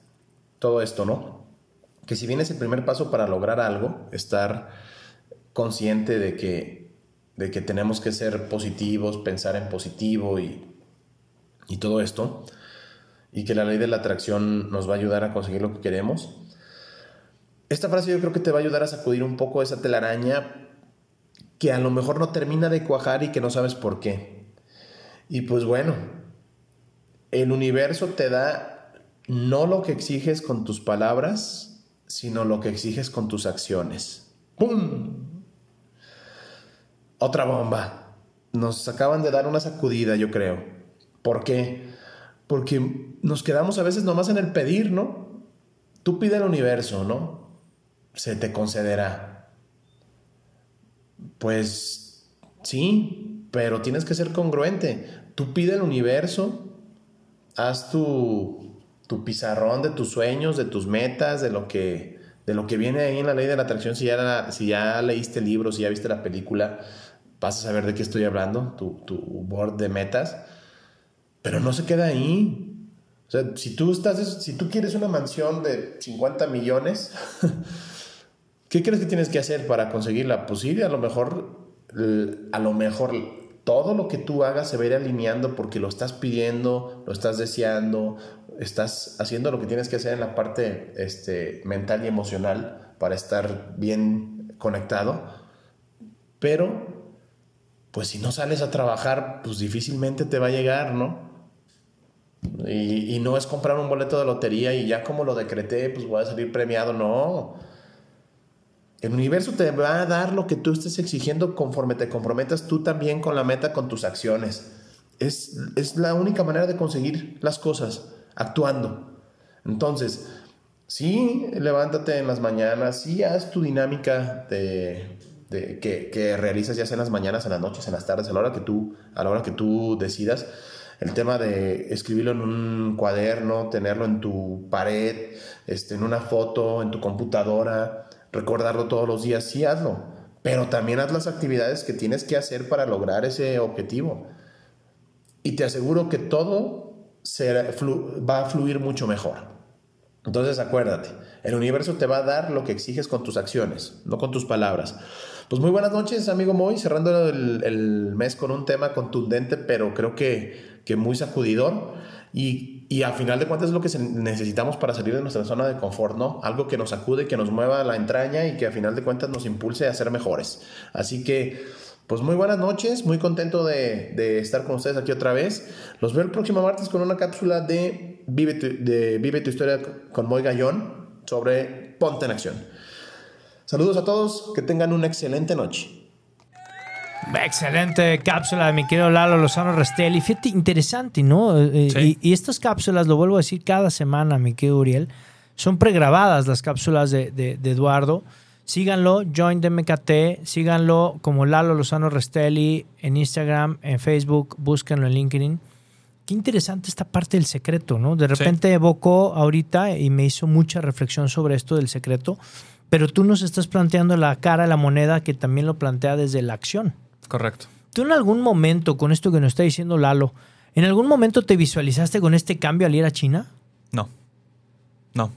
todo esto, ¿no? Que si bien es el primer paso para lograr algo, estar consciente de que, de que tenemos que ser positivos, pensar en positivo y, y todo esto, y que la ley de la atracción nos va a ayudar a conseguir lo que queremos. Esta frase yo creo que te va a ayudar a sacudir un poco esa telaraña que a lo mejor no termina de cuajar y que no sabes por qué. Y pues bueno, el universo te da no lo que exiges con tus palabras, sino lo que exiges con tus acciones. ¡Pum! Otra bomba. Nos acaban de dar una sacudida, yo creo. ¿Por qué? Porque nos quedamos a veces nomás en el pedir, ¿no? Tú pide al universo, ¿no? Se te concederá. Pues sí, pero tienes que ser congruente. Tú pide al universo, haz tu, tu pizarrón de tus sueños, de tus metas, de lo que, de lo que viene ahí en la ley de la atracción. Si ya, si ya leíste el libro, si ya viste la película, vas a saber de qué estoy hablando, tu, tu board de metas. Pero no se queda ahí. O sea, si tú, estás, si tú quieres una mansión de 50 millones, ¿qué crees que tienes que hacer para conseguirla? Pues sí, a lo mejor, a lo mejor todo lo que tú hagas se va a ir alineando porque lo estás pidiendo, lo estás deseando, estás haciendo lo que tienes que hacer en la parte este, mental y emocional para estar bien conectado. Pero, pues si no sales a trabajar, pues difícilmente te va a llegar, ¿no? Y, y no es comprar un boleto de lotería y ya como lo decreté, pues voy a salir premiado, no. El universo te va a dar lo que tú estés exigiendo conforme te comprometas tú también con la meta, con tus acciones. Es, es la única manera de conseguir las cosas, actuando. Entonces, sí, levántate en las mañanas, sí, haz tu dinámica de, que, que realizas ya sea en las mañanas, en las noches, en las tardes, a la hora que tú, a la hora que tú decidas. El tema de escribirlo en un cuaderno, tenerlo en tu pared, este, en una foto, en tu computadora, recordarlo todos los días, sí hazlo. Pero también haz las actividades que tienes que hacer para lograr ese objetivo. Y te aseguro que todo será- flu- va a fluir mucho mejor. Entonces acuérdate, el universo te va a dar lo que exiges con tus acciones, no con tus palabras. Pues muy buenas noches, amigo Moy, cerrando el, el mes con un tema contundente, pero creo que, que muy sacudidor. Y, y a final de cuentas es lo que necesitamos para salir de nuestra zona de confort, ¿no? Algo que nos sacude, que nos mueva la entraña y que a final de cuentas nos impulse a ser mejores. Así que, pues muy buenas noches, muy contento de, de estar con ustedes aquí otra vez. Los veo el próximo martes con una cápsula de Vive tu, de Vive tu historia con Moy Gallón sobre Ponte en Acción. Saludos a todos, que tengan una excelente noche. Excelente cápsula de mi querido Lalo Lozano Restelli. Fíjate, interesante, ¿no? Eh, Sí. Y, y estas cápsulas, lo vuelvo a decir cada semana, mi querido Uriel, son pregrabadas las cápsulas de, de- de Eduardo. Síganlo, Join MKT, síganlo como Lalo Lozano Restelli en Instagram, en Facebook, búsquenlo en LinkedIn. Qué interesante esta parte del secreto, ¿no? De repente evocó ahorita y me hizo mucha reflexión sobre esto del secreto, pero tú nos estás planteando la cara de la moneda que también lo plantea desde la acción. Correcto. ¿Tú en algún momento, con esto que nos está diciendo Lalo, en algún momento te visualizaste con este cambio al ir a China? No. No.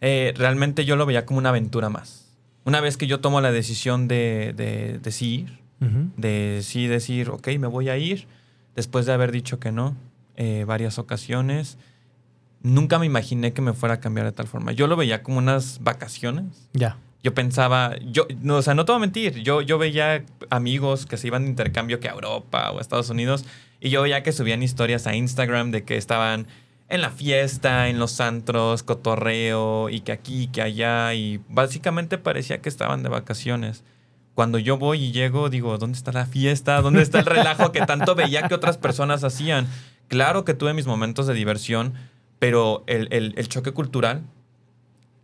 Eh, realmente yo lo veía como una aventura más. Una vez que yo tomo la decisión de, de, de sí ir, de sí decir, ok, me voy a ir, después de haber dicho que no, eh, varias ocasiones. Nunca me imaginé que me fuera a cambiar de tal forma. Yo lo veía como unas vacaciones. Ya. Yo pensaba, yo, no, o sea, no te voy a mentir, yo, yo veía amigos que se iban de intercambio que a Europa o a Estados Unidos y yo veía que subían historias a Instagram de que estaban en la fiesta, en los antros, cotorreo y que aquí, que allá y básicamente parecía que estaban de vacaciones. Cuando yo voy y llego, digo, ¿dónde está la fiesta? ¿Dónde está el relajo que tanto veía que otras personas hacían? Claro que tuve mis momentos de diversión, pero el, el- choque cultural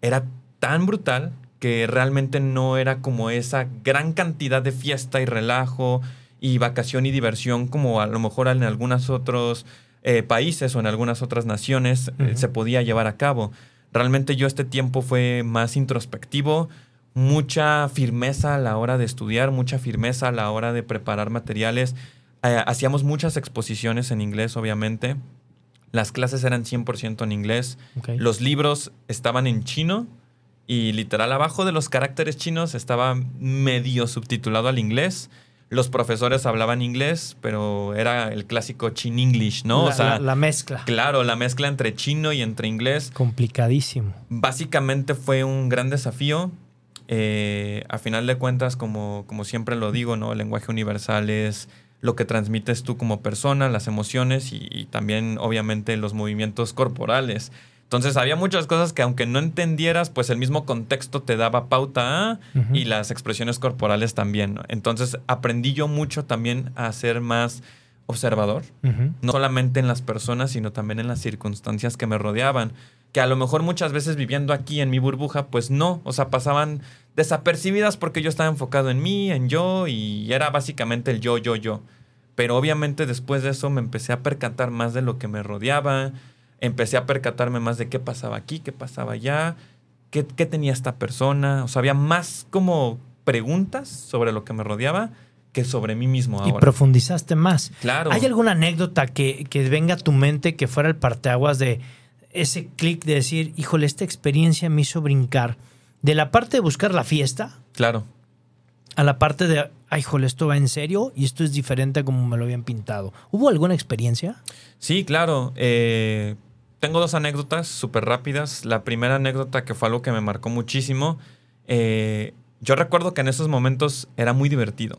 era tan brutal que realmente no era como esa gran cantidad de fiesta y relajo y vacación y diversión como a lo mejor en algunos otros eh, países o en algunas otras naciones eh, se podía llevar a cabo. Realmente yo este tiempo fue más introspectivo, mucha firmeza a la hora de estudiar, mucha firmeza a la hora de preparar materiales. Eh, hacíamos muchas exposiciones en inglés, obviamente. Las clases eran 100% en inglés. Los libros estaban en chino y literal abajo de los caracteres chinos estaba medio subtitulado al inglés. Los profesores hablaban inglés, pero era el clásico chin English, ¿no? La, o sea, la- la mezcla. claro, la mezcla entre chino y entre inglés. Complicadísimo. Básicamente fue un gran desafío. Eh, a final de cuentas, como, como siempre lo digo, ¿no? El lenguaje universal es lo que transmites tú como persona, las emociones y, y también, obviamente, los movimientos corporales. Entonces, había muchas cosas que, aunque no entendieras, pues el mismo contexto te daba pauta y las expresiones corporales también. ¿no? Entonces, aprendí yo mucho también a ser más observador no solamente en las personas, sino también en las circunstancias que me rodeaban. Que a lo mejor muchas veces viviendo aquí en mi burbuja, pues no, o sea, pasaban desapercibidas porque yo estaba enfocado en mí, en yo, y era básicamente el yo, yo, yo. Pero obviamente después de eso me empecé a percatar más de lo que me rodeaba, empecé a percatarme más de qué pasaba aquí, qué pasaba allá, qué, qué tenía esta persona, o sea, había más como preguntas sobre lo que me rodeaba que sobre mí mismo Y ahora. profundizaste más. Claro. ¿Hay alguna anécdota que, que venga a tu mente que fuera el parteaguas de ese clic de decir, híjole, esta experiencia me hizo brincar de la parte de buscar la fiesta Claro. a la parte de, ay, híjole, esto va en serio y esto es diferente a como me lo habían pintado? ¿Hubo alguna experiencia? Sí, claro. Eh, tengo dos anécdotas súper rápidas. La primera anécdota que fue algo que me marcó muchísimo. eh, yo recuerdo que en esos momentos era muy divertido.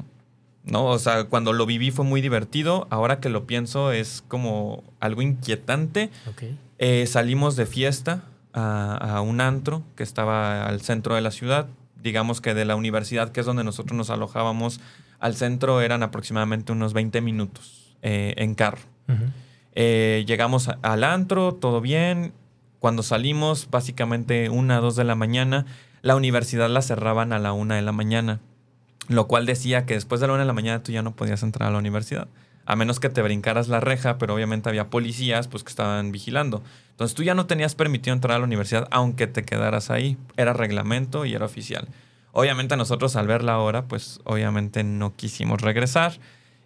¿no? O sea, cuando lo viví fue muy divertido. Ahora que lo pienso es como algo inquietante. Eh, salimos de fiesta a, a un antro que estaba al centro de la ciudad. Digamos que de la universidad, que es donde nosotros nos alojábamos, al centro eran aproximadamente unos 20 minutos eh, en carro. Eh, llegamos al antro, todo bien. Cuando salimos, básicamente una, dos de la mañana, la universidad la cerraban a la una de la mañana. Lo cual decía que después de la una de la mañana tú ya no podías entrar a la universidad. A menos que te brincaras la reja, pero obviamente había policías pues, que estaban vigilando. Entonces tú ya no tenías permitido entrar a la universidad aunque te quedaras ahí. Era reglamento y era oficial. Obviamente nosotros al ver la hora, pues obviamente no quisimos regresar.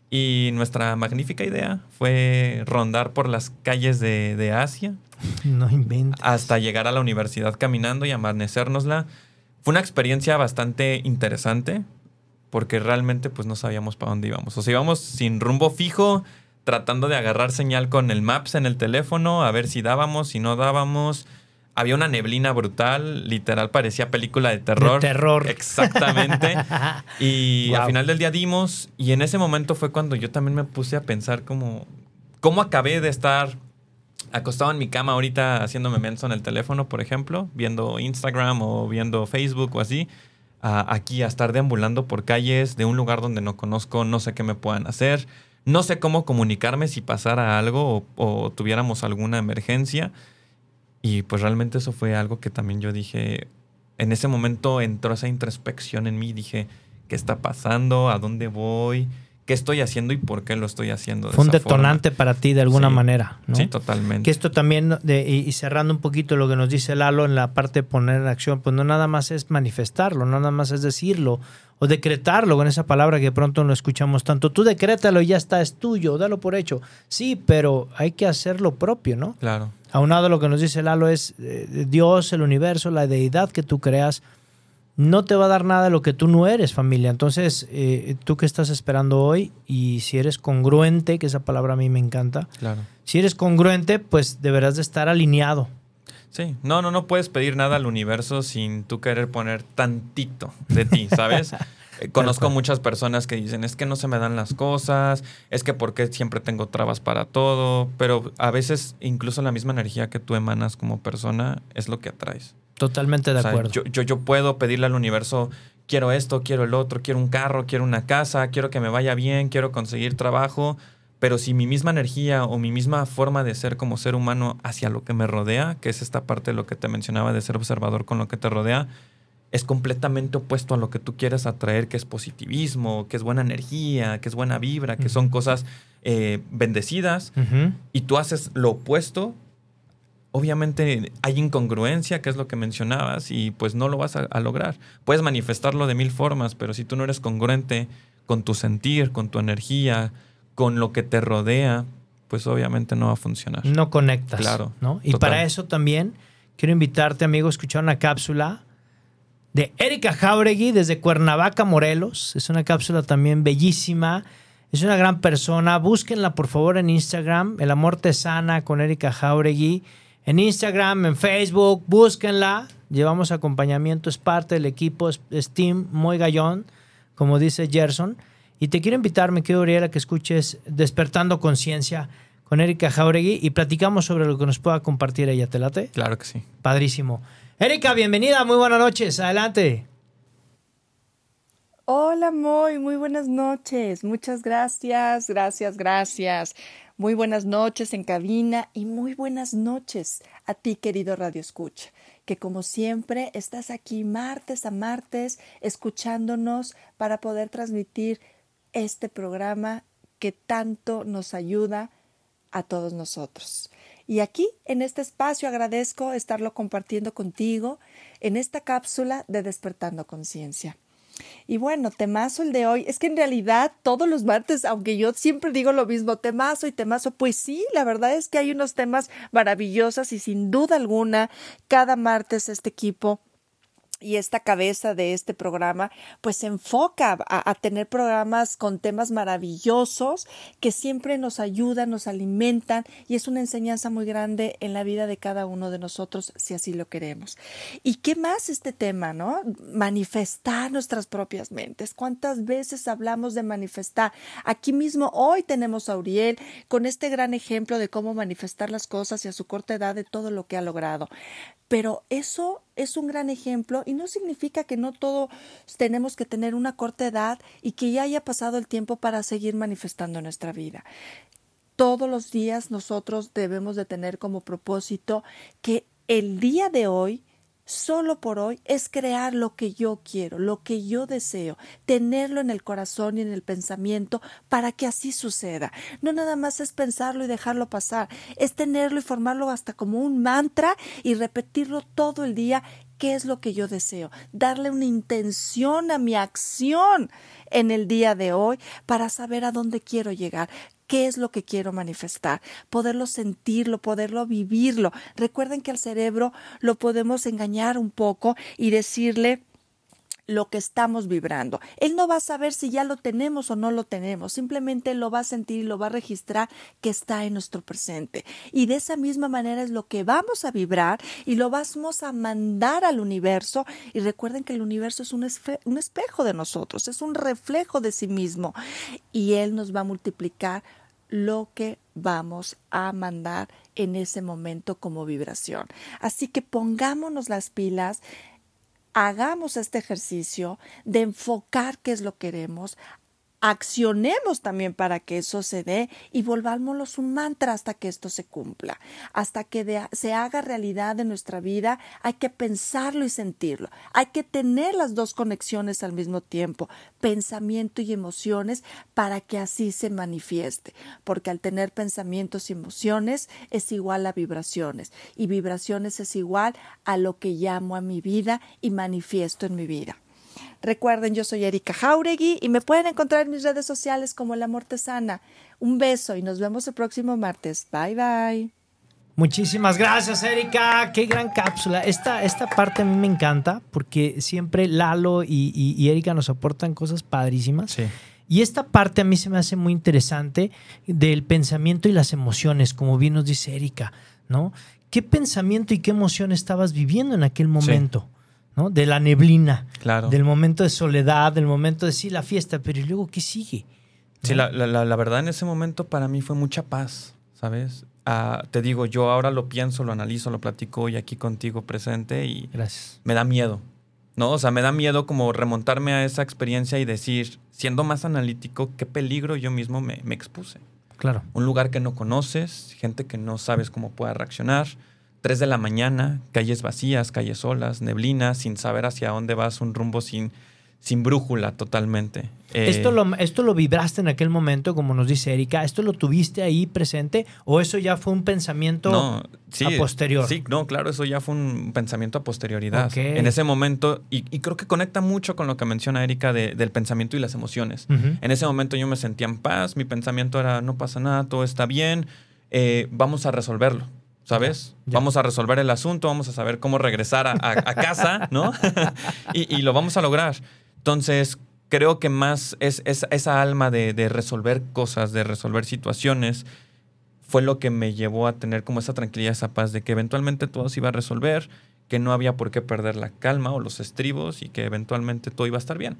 Y nuestra magnífica idea fue rondar por las calles de, de Asia No inventes. hasta llegar a la universidad caminando y amanecérnosla. Fue una experiencia bastante interesante porque realmente pues no sabíamos para dónde íbamos. O sea, íbamos sin rumbo fijo, tratando de agarrar señal con el Maps en el teléfono, a ver si dábamos, si no dábamos. Había una neblina brutal, literal parecía película de terror. De terror. Exactamente. Y Wow. al final del día dimos, y en ese momento fue cuando yo también me puse a pensar como, ¿cómo acabé de estar acostado en mi cama ahorita haciéndome menso en el teléfono, por ejemplo, viendo Instagram o viendo Facebook o así, a aquí a estar deambulando por calles de un lugar donde no conozco, no sé qué me puedan hacer, no sé cómo comunicarme si pasara algo o, o tuviéramos alguna emergencia. Y pues realmente eso fue algo que también yo dije, en ese momento entró esa introspección en mí, dije, ¿qué está pasando? ¿A dónde voy? ¿Qué estoy haciendo y por qué lo estoy haciendo? de Fue un esa forma? detonante para ti de alguna Sí. manera. ¿no? Sí, totalmente. Que esto también, de- y, cerrando un poquito lo que nos dice Lalo en la parte de poner en acción, pues no nada más es manifestarlo, no nada más es decirlo o decretarlo con esa palabra que pronto no escuchamos tanto. Tú decrétalo y ya está, es tuyo, dalo por hecho. Sí, pero hay que hacer lo propio, ¿no? Claro. Aunado a lo que nos dice Lalo es eh, Dios, el universo, la deidad que tú creas, no te va a dar nada de lo que tú no eres, familia. Entonces, eh, tú que estás esperando hoy y si eres congruente, que esa palabra a mí me encanta, Claro. si eres congruente, pues deberás de estar alineado. Sí, no, no, no puedes pedir nada al universo sin tú querer poner tantito de ti, ¿sabes? Eh, Conozco muchas personas que dicen, es que no se me dan las cosas, es que porque siempre tengo trabas para todo, pero a veces incluso la misma energía que tú emanas como persona es lo que atraes. Totalmente de O sea, acuerdo. yo, yo, yo puedo pedirle al universo, quiero esto, quiero el otro, quiero un carro, quiero una casa, quiero que me vaya bien, quiero conseguir trabajo, pero si mi misma energía o mi misma forma de ser como ser humano hacia lo que me rodea, que es esta parte de lo que te mencionaba de ser observador con lo que te rodea, es completamente opuesto a lo que tú quieres atraer, que es positivismo, que es buena energía, que es buena vibra, que son cosas eh, bendecidas, y tú haces lo opuesto, obviamente hay incongruencia, que es lo que mencionabas, y pues no lo vas a, a lograr. Puedes manifestarlo de mil formas, pero si tú no eres congruente con tu sentir, con tu energía, con lo que te rodea, pues obviamente no va a funcionar. No conectas. Claro, ¿no? Y total. para eso también quiero invitarte, amigo, a escuchar una cápsula de Erika Jauregui desde Cuernavaca, Morelos. Es una cápsula también bellísima. Es una gran persona. Búsquenla, por favor, en Instagram. El amor te sana con Erika Jauregui. En Instagram, en Facebook, búsquenla. Llevamos acompañamiento, es parte del equipo, es, Team Muy Gallón, como dice Gerson. Y te quiero invitar, me quiero Uriel, a que escuches Despertando Conciencia con Erika Jauregui y platicamos sobre lo que nos pueda compartir ella. ¿Te late? Claro que sí. Padrísimo. Erika, bienvenida, muy buenas noches, adelante. Hola, Moy, muy buenas noches. Muchas gracias, gracias, gracias. Muy buenas noches en cabina y muy buenas noches a ti, querido Radio Escucha, que como siempre estás aquí martes a martes escuchándonos para poder transmitir este programa que tanto nos ayuda a todos nosotros. Y aquí, en este espacio, agradezco estarlo compartiendo contigo en esta cápsula de Despertando Conciencia. Y bueno, temazo el de hoy. Es que en realidad todos los martes, aunque yo siempre digo lo mismo, temazo y temazo, pues sí, la verdad es que hay unos temas maravillosos y sin duda alguna, cada martes este equipo y esta cabeza de este programa pues se enfoca a, a, tener programas con temas maravillosos que siempre nos ayudan, nos alimentan y es una enseñanza muy grande en la vida de cada uno de nosotros si así lo queremos. ¿Y qué más este tema, no? Manifestar nuestras propias mentes. ¿Cuántas veces hablamos de manifestar? Aquí mismo hoy tenemos a Uriel con este gran ejemplo de cómo manifestar las cosas y a su corta edad de todo lo que ha logrado. Pero eso es un gran ejemplo y no significa que no todos tenemos que tener una corta edad y que ya haya pasado el tiempo para seguir manifestando nuestra vida. Todos los días nosotros debemos de tener como propósito que el día de hoy solo por hoy es crear lo que yo quiero, lo que yo deseo, tenerlo en el corazón y en el pensamiento para que así suceda. No nada más es pensarlo y dejarlo pasar, es tenerlo y formarlo hasta como un mantra y repetirlo todo el día qué es lo que yo deseo, darle una intención a mi acción en el día de hoy para saber a dónde quiero llegar, qué es lo que quiero manifestar, poderlo sentirlo, poderlo vivirlo. Recuerden que al cerebro lo podemos engañar un poco y decirle lo que estamos vibrando. Él no va a saber si ya lo tenemos o no lo tenemos, simplemente lo va a sentir y lo va a registrar que está en nuestro presente. Y de esa misma manera es lo que vamos a vibrar y lo vamos a mandar al universo. Y recuerden que el universo es un, un espejo de nosotros, es un reflejo de sí mismo. Y él nos va a multiplicar lo que vamos a mandar en ese momento como vibración. Así que pongámonos las pilas hagamos este ejercicio de enfocar qué es lo que queremos, accionemos también para que eso se dé y volvámoslos un mantra hasta que esto se cumpla, hasta que se haga realidad en nuestra vida, hay que pensarlo y sentirlo, hay que tener las dos conexiones al mismo tiempo, pensamiento y emociones, para que así se manifieste, porque al tener pensamientos y emociones es igual a vibraciones y vibraciones es igual a lo que llamo a mi vida y manifiesto en mi vida. Recuerden, yo soy Erika Jauregui y me pueden encontrar en mis redes sociales como La Mortesana. Un beso y nos vemos el próximo martes. Bye bye. Muchísimas gracias, Erika. Qué gran cápsula. Esta, esta parte a mí me encanta porque siempre Lalo y, y- y Erika nos aportan cosas padrísimas. Sí. Y esta parte a mí se me hace muy interesante del pensamiento y las emociones, como bien nos dice Erika, ¿no? ¿Qué pensamiento y qué emoción estabas viviendo en aquel momento? ¿No? De la neblina, Claro. del momento de soledad, del momento de sí, la fiesta, pero ¿y luego qué sigue? Sí, la, la- la- la verdad en ese momento para mí fue mucha paz, ¿sabes? Ah, te digo, yo ahora lo pienso, lo analizo, lo platico hoy aquí contigo presente y Gracias. me da miedo, ¿no? O sea, me da miedo como remontarme a esa experiencia y decir, siendo más analítico, qué peligro yo mismo me, me expuse. Claro. Un lugar que no conoces, gente que no sabes cómo pueda reaccionar. Tres de la mañana, calles vacías, calles solas, neblina, sin saber hacia dónde vas, un rumbo sin, sin brújula totalmente. Eh, ¿Esto, lo, ¿Esto lo vibraste en aquel momento, como nos dice Erika? ¿Esto lo tuviste ahí presente o eso ya fue un pensamiento no, sí, a posterior? Sí, no, claro, eso ya fue un pensamiento a posterioridad. En ese momento, y, y creo que conecta mucho con lo que menciona Erika de- del pensamiento y las emociones. En ese momento yo me sentía en paz, mi pensamiento era, no pasa nada, todo está bien, eh, vamos a resolverlo. ¿Sabes? Ya. Vamos a resolver el asunto, vamos a saber cómo regresar a, a- a casa, ¿no? y, y lo vamos a lograr. Entonces, creo que más es, es esa alma de, de resolver cosas, de resolver situaciones, fue lo que me llevó a tener como esa tranquilidad, esa paz de que eventualmente todo se iba a resolver, que no había por qué perder la calma o los estribos y que eventualmente todo iba a estar bien.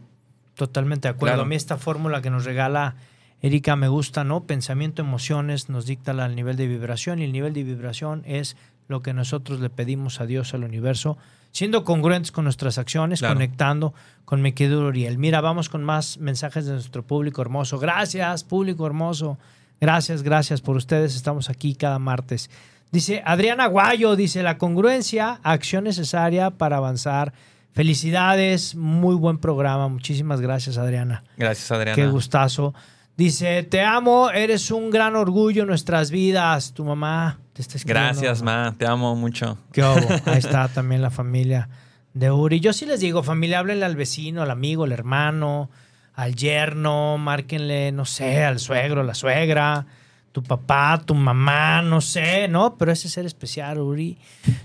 Totalmente de acuerdo. Claro. A mí esta fórmula que nos regala Erika me gusta, ¿no? Pensamiento, emociones nos dicta el nivel de vibración y el nivel de vibración es lo que nosotros le pedimos a Dios, al universo, siendo congruentes con nuestras acciones, Claro. conectando con mi querido Uriel. Mira, vamos con más mensajes de nuestro público hermoso. Gracias, público hermoso. Gracias, gracias por ustedes. Estamos aquí cada martes. Dice Adriana Guayo, dice la congruencia, acción necesaria para avanzar. Felicidades, muy buen programa. Muchísimas gracias, Adriana. Gracias, Adriana. Qué gustazo. Dice, te amo, eres un gran orgullo en nuestras vidas. Tu mamá te está escribiendo. Gracias, ma. Te amo mucho. Qué obo. Ahí está también la familia de Uri. Yo sí les digo, familia, háblenle al vecino, al amigo, al hermano, al yerno, márquenle, no sé, al suegro, la suegra, tu papá, tu mamá, no sé, ¿no? Pero ese ser especial, Uri,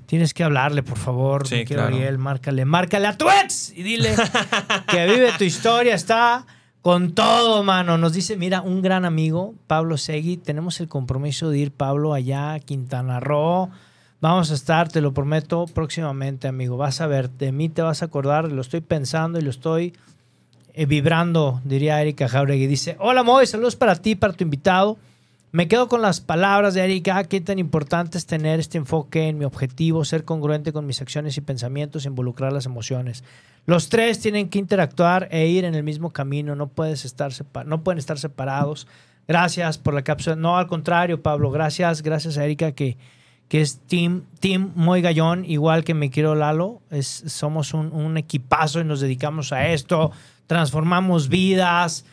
tienes que hablarle, por favor. Sí, claro. Uriel, márcale, márcale a tu ex y dile que vive tu historia, está con todo, mano. Nos dice, mira, un gran amigo, Pablo Segui, tenemos el compromiso de ir, Pablo, allá a Quintana Roo. Vamos a estar, te lo prometo, próximamente, amigo. Vas a ver, de mí te vas a acordar, lo estoy pensando y lo estoy eh, vibrando, diría Erika Jauregui. Dice, hola Moy, saludos para ti, para tu invitado. Me quedo con las palabras de Erika, qué tan importante es tener este enfoque en mi objetivo, ser congruente con mis acciones y pensamientos, involucrar las emociones. Los tres tienen que interactuar e ir en el mismo camino, no, puedes estar no pueden estar separados. Gracias por la cápsula. No, al contrario, Pablo, gracias, gracias a Erika que, que es Team, team Muy Gallón, igual que me quiero Lalo. Es, somos un, un equipazo y nos dedicamos a esto. Transformamos vidas.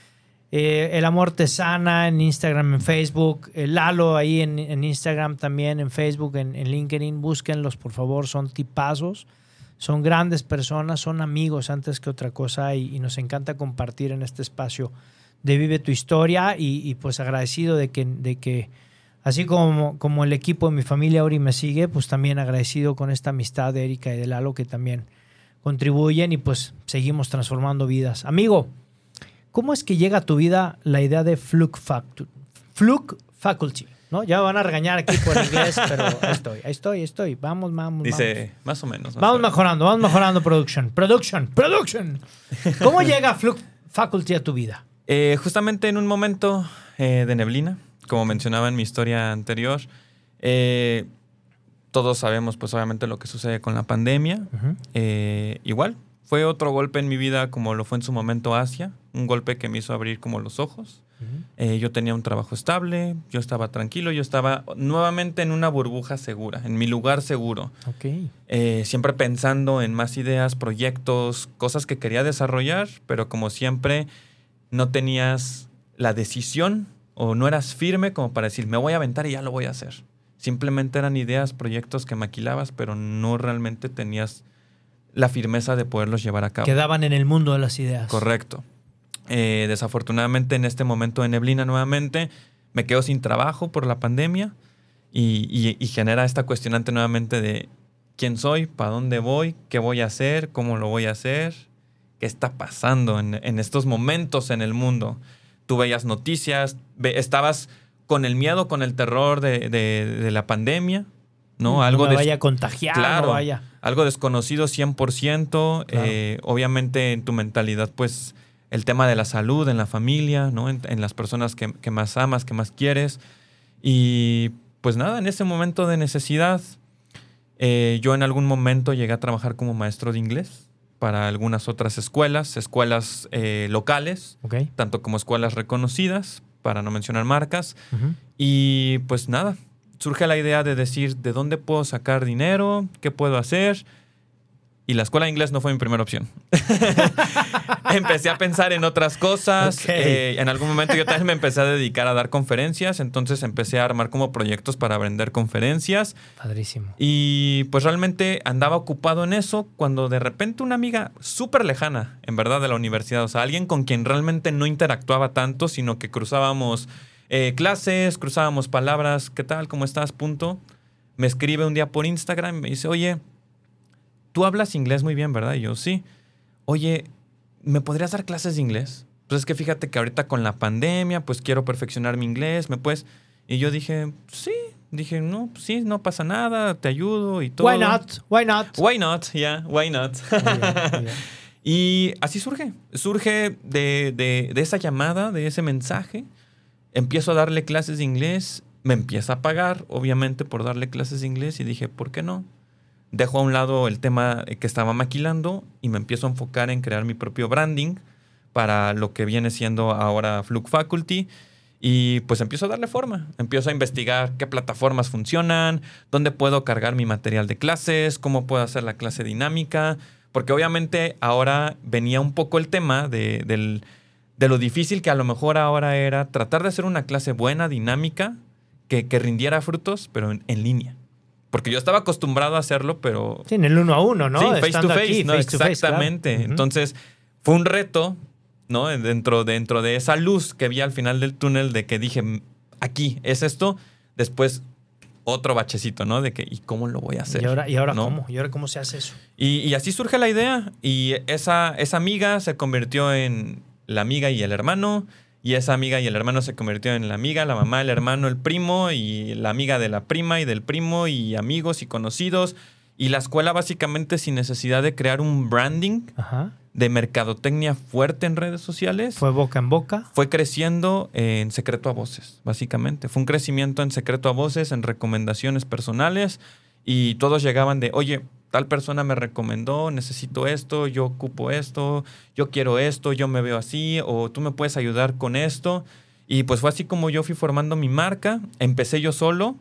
Eh, el amor te sana en Instagram, en Facebook. El Lalo ahí en, Instagram también, en Facebook, en, LinkedIn. Búsquenlos, por favor. Son tipazos. Son grandes personas, son amigos antes que otra cosa y, y nos encanta compartir en este espacio de Vive tu Historia y, pues agradecido de que, de que así como, como el equipo de mi familia Ori me sigue, pues también agradecido con esta amistad de Erika y de Lalo que también contribuyen y pues seguimos transformando vidas. Amigo, ¿cómo es que llega a tu vida la idea de Fluke, Facu- Fluke Faculty? ¿No? Ya me van a regañar aquí por inglés, pero ahí estoy, ahí estoy, ahí estoy. Vamos, vamos, vamos. Dice, más o menos. más Vamos o menos. mejorando, vamos mejorando production. Production, production. ¿Cómo llega Fluke Faculty a tu vida? Eh, justamente en un momento eh, de neblina, como mencionaba en mi historia anterior, eh, todos sabemos pues obviamente lo que sucede con la pandemia. Igual, fue otro golpe en mi vida como lo fue en su momento Asia, un golpe que me hizo abrir como los ojos. Eh, yo tenía un trabajo estable, yo estaba tranquilo, yo estaba nuevamente en una burbuja segura, en mi lugar seguro. Ok. Eh, siempre pensando en más ideas, proyectos, cosas que quería desarrollar, pero como siempre no tenías la decisión o no eras firme como para decir, me voy a aventar y ya lo voy a hacer. Simplemente eran ideas, proyectos que maquilabas, pero no realmente tenías la firmeza de poderlos llevar a cabo. Quedaban en el mundo de las ideas. Correcto. Eh, desafortunadamente en este momento de neblina nuevamente me quedo sin trabajo por la pandemia. y, y- y genera esta cuestionante nuevamente de quién soy, para dónde voy, qué voy a hacer, cómo lo voy a hacer, qué está pasando en, en estos momentos en el mundo. Tú veías noticias, ve- estabas con el miedo, con el terror de, de- de la pandemia, ¿no? Algo me des- vaya a contagiar, Claro, no vaya. algo desconocido 100%. Claro. eh, obviamente en tu mentalidad, pues el tema de la salud en la familia, ¿no? En, en las personas que, que más amas, que más quieres. Y pues nada, en ese momento de necesidad, eh, yo en algún momento llegué a trabajar como maestro de inglés para algunas otras escuelas, escuelas eh, locales, Ok. tanto como escuelas reconocidas, para no mencionar marcas. Y pues nada, surge la idea de decir de dónde puedo sacar dinero, qué puedo hacer. Y la escuela de inglés no fue mi primera opción. empecé a pensar en otras cosas. Eh, en algún momento yo también me empecé a dedicar a dar conferencias. Entonces empecé a armar como proyectos para vender conferencias. Padrísimo. Y pues realmente andaba ocupado en eso cuando de repente una amiga súper lejana, en verdad, de la universidad, o sea, alguien con quien realmente no interactuaba tanto, sino que cruzábamos eh, clases, cruzábamos palabras, ¿qué tal? ¿Cómo estás? Punto. Me escribe un día por Instagram y me dice, oye, tú hablas inglés muy bien, ¿verdad? Y yo, sí. Oye, ¿me podrías dar clases de inglés? Pues es que fíjate que ahorita con la pandemia, pues quiero perfeccionar mi inglés, ¿me puedes? Y yo dije, sí. Dije, no, pues sí, no pasa nada, te ayudo y todo. Why not? Why not? Why not? Yeah, why not? Muy bien, muy bien. y así surge. Surge de, de- de esa llamada, de ese mensaje. Empiezo a darle clases de inglés. Me empieza a pagar, obviamente, por darle clases de inglés. Y dije, ¿por qué no? Dejo a un lado el tema que estaba maquilando y me empiezo a enfocar en crear mi propio branding para lo que viene siendo ahora Fluke Faculty. Y pues empiezo a darle forma. Empiezo a investigar qué plataformas funcionan, dónde puedo cargar mi material de clases, cómo puedo hacer la clase dinámica. Porque obviamente ahora venía un poco el tema de, del- de lo difícil que a lo mejor ahora era tratar de hacer una clase buena, dinámica, que, que rindiera frutos, pero en, en línea. Porque yo estaba acostumbrado a hacerlo, pero Sí, en el uno a uno, ¿no? Sí, face Estando to face, aquí, ¿no? face to face, Exactamente. claro. Entonces, fue un reto, ¿no? Dentro, dentro de esa luz que vi al final del túnel de que dije, "Mm, aquí es esto. Después, otro bachecito, ¿no? De que, ¿y cómo lo voy a hacer? ¿Y ahora, y ahora ¿no? cómo? ¿Y ahora cómo se hace eso? Y, y así surge la idea. Y esa, esa amiga se convirtió en la amiga y el hermano. Y esa amiga y el hermano se convirtió en la amiga, la mamá, el hermano, el primo. Y la amiga de la prima y del primo. Y amigos y conocidos. Y la escuela básicamente sin necesidad de crear un branding Ajá. de mercadotecnia fuerte en redes sociales. Fue boca en boca. Fue creciendo en secreto a voces, básicamente. Fue un crecimiento en secreto a voces, en recomendaciones personales y todos llegaban de, oye, tal persona me recomendó, necesito esto, yo ocupo esto, yo quiero esto, yo me veo así, o tú me puedes ayudar con esto. Y pues fue así como yo fui formando mi marca. Empecé yo solo,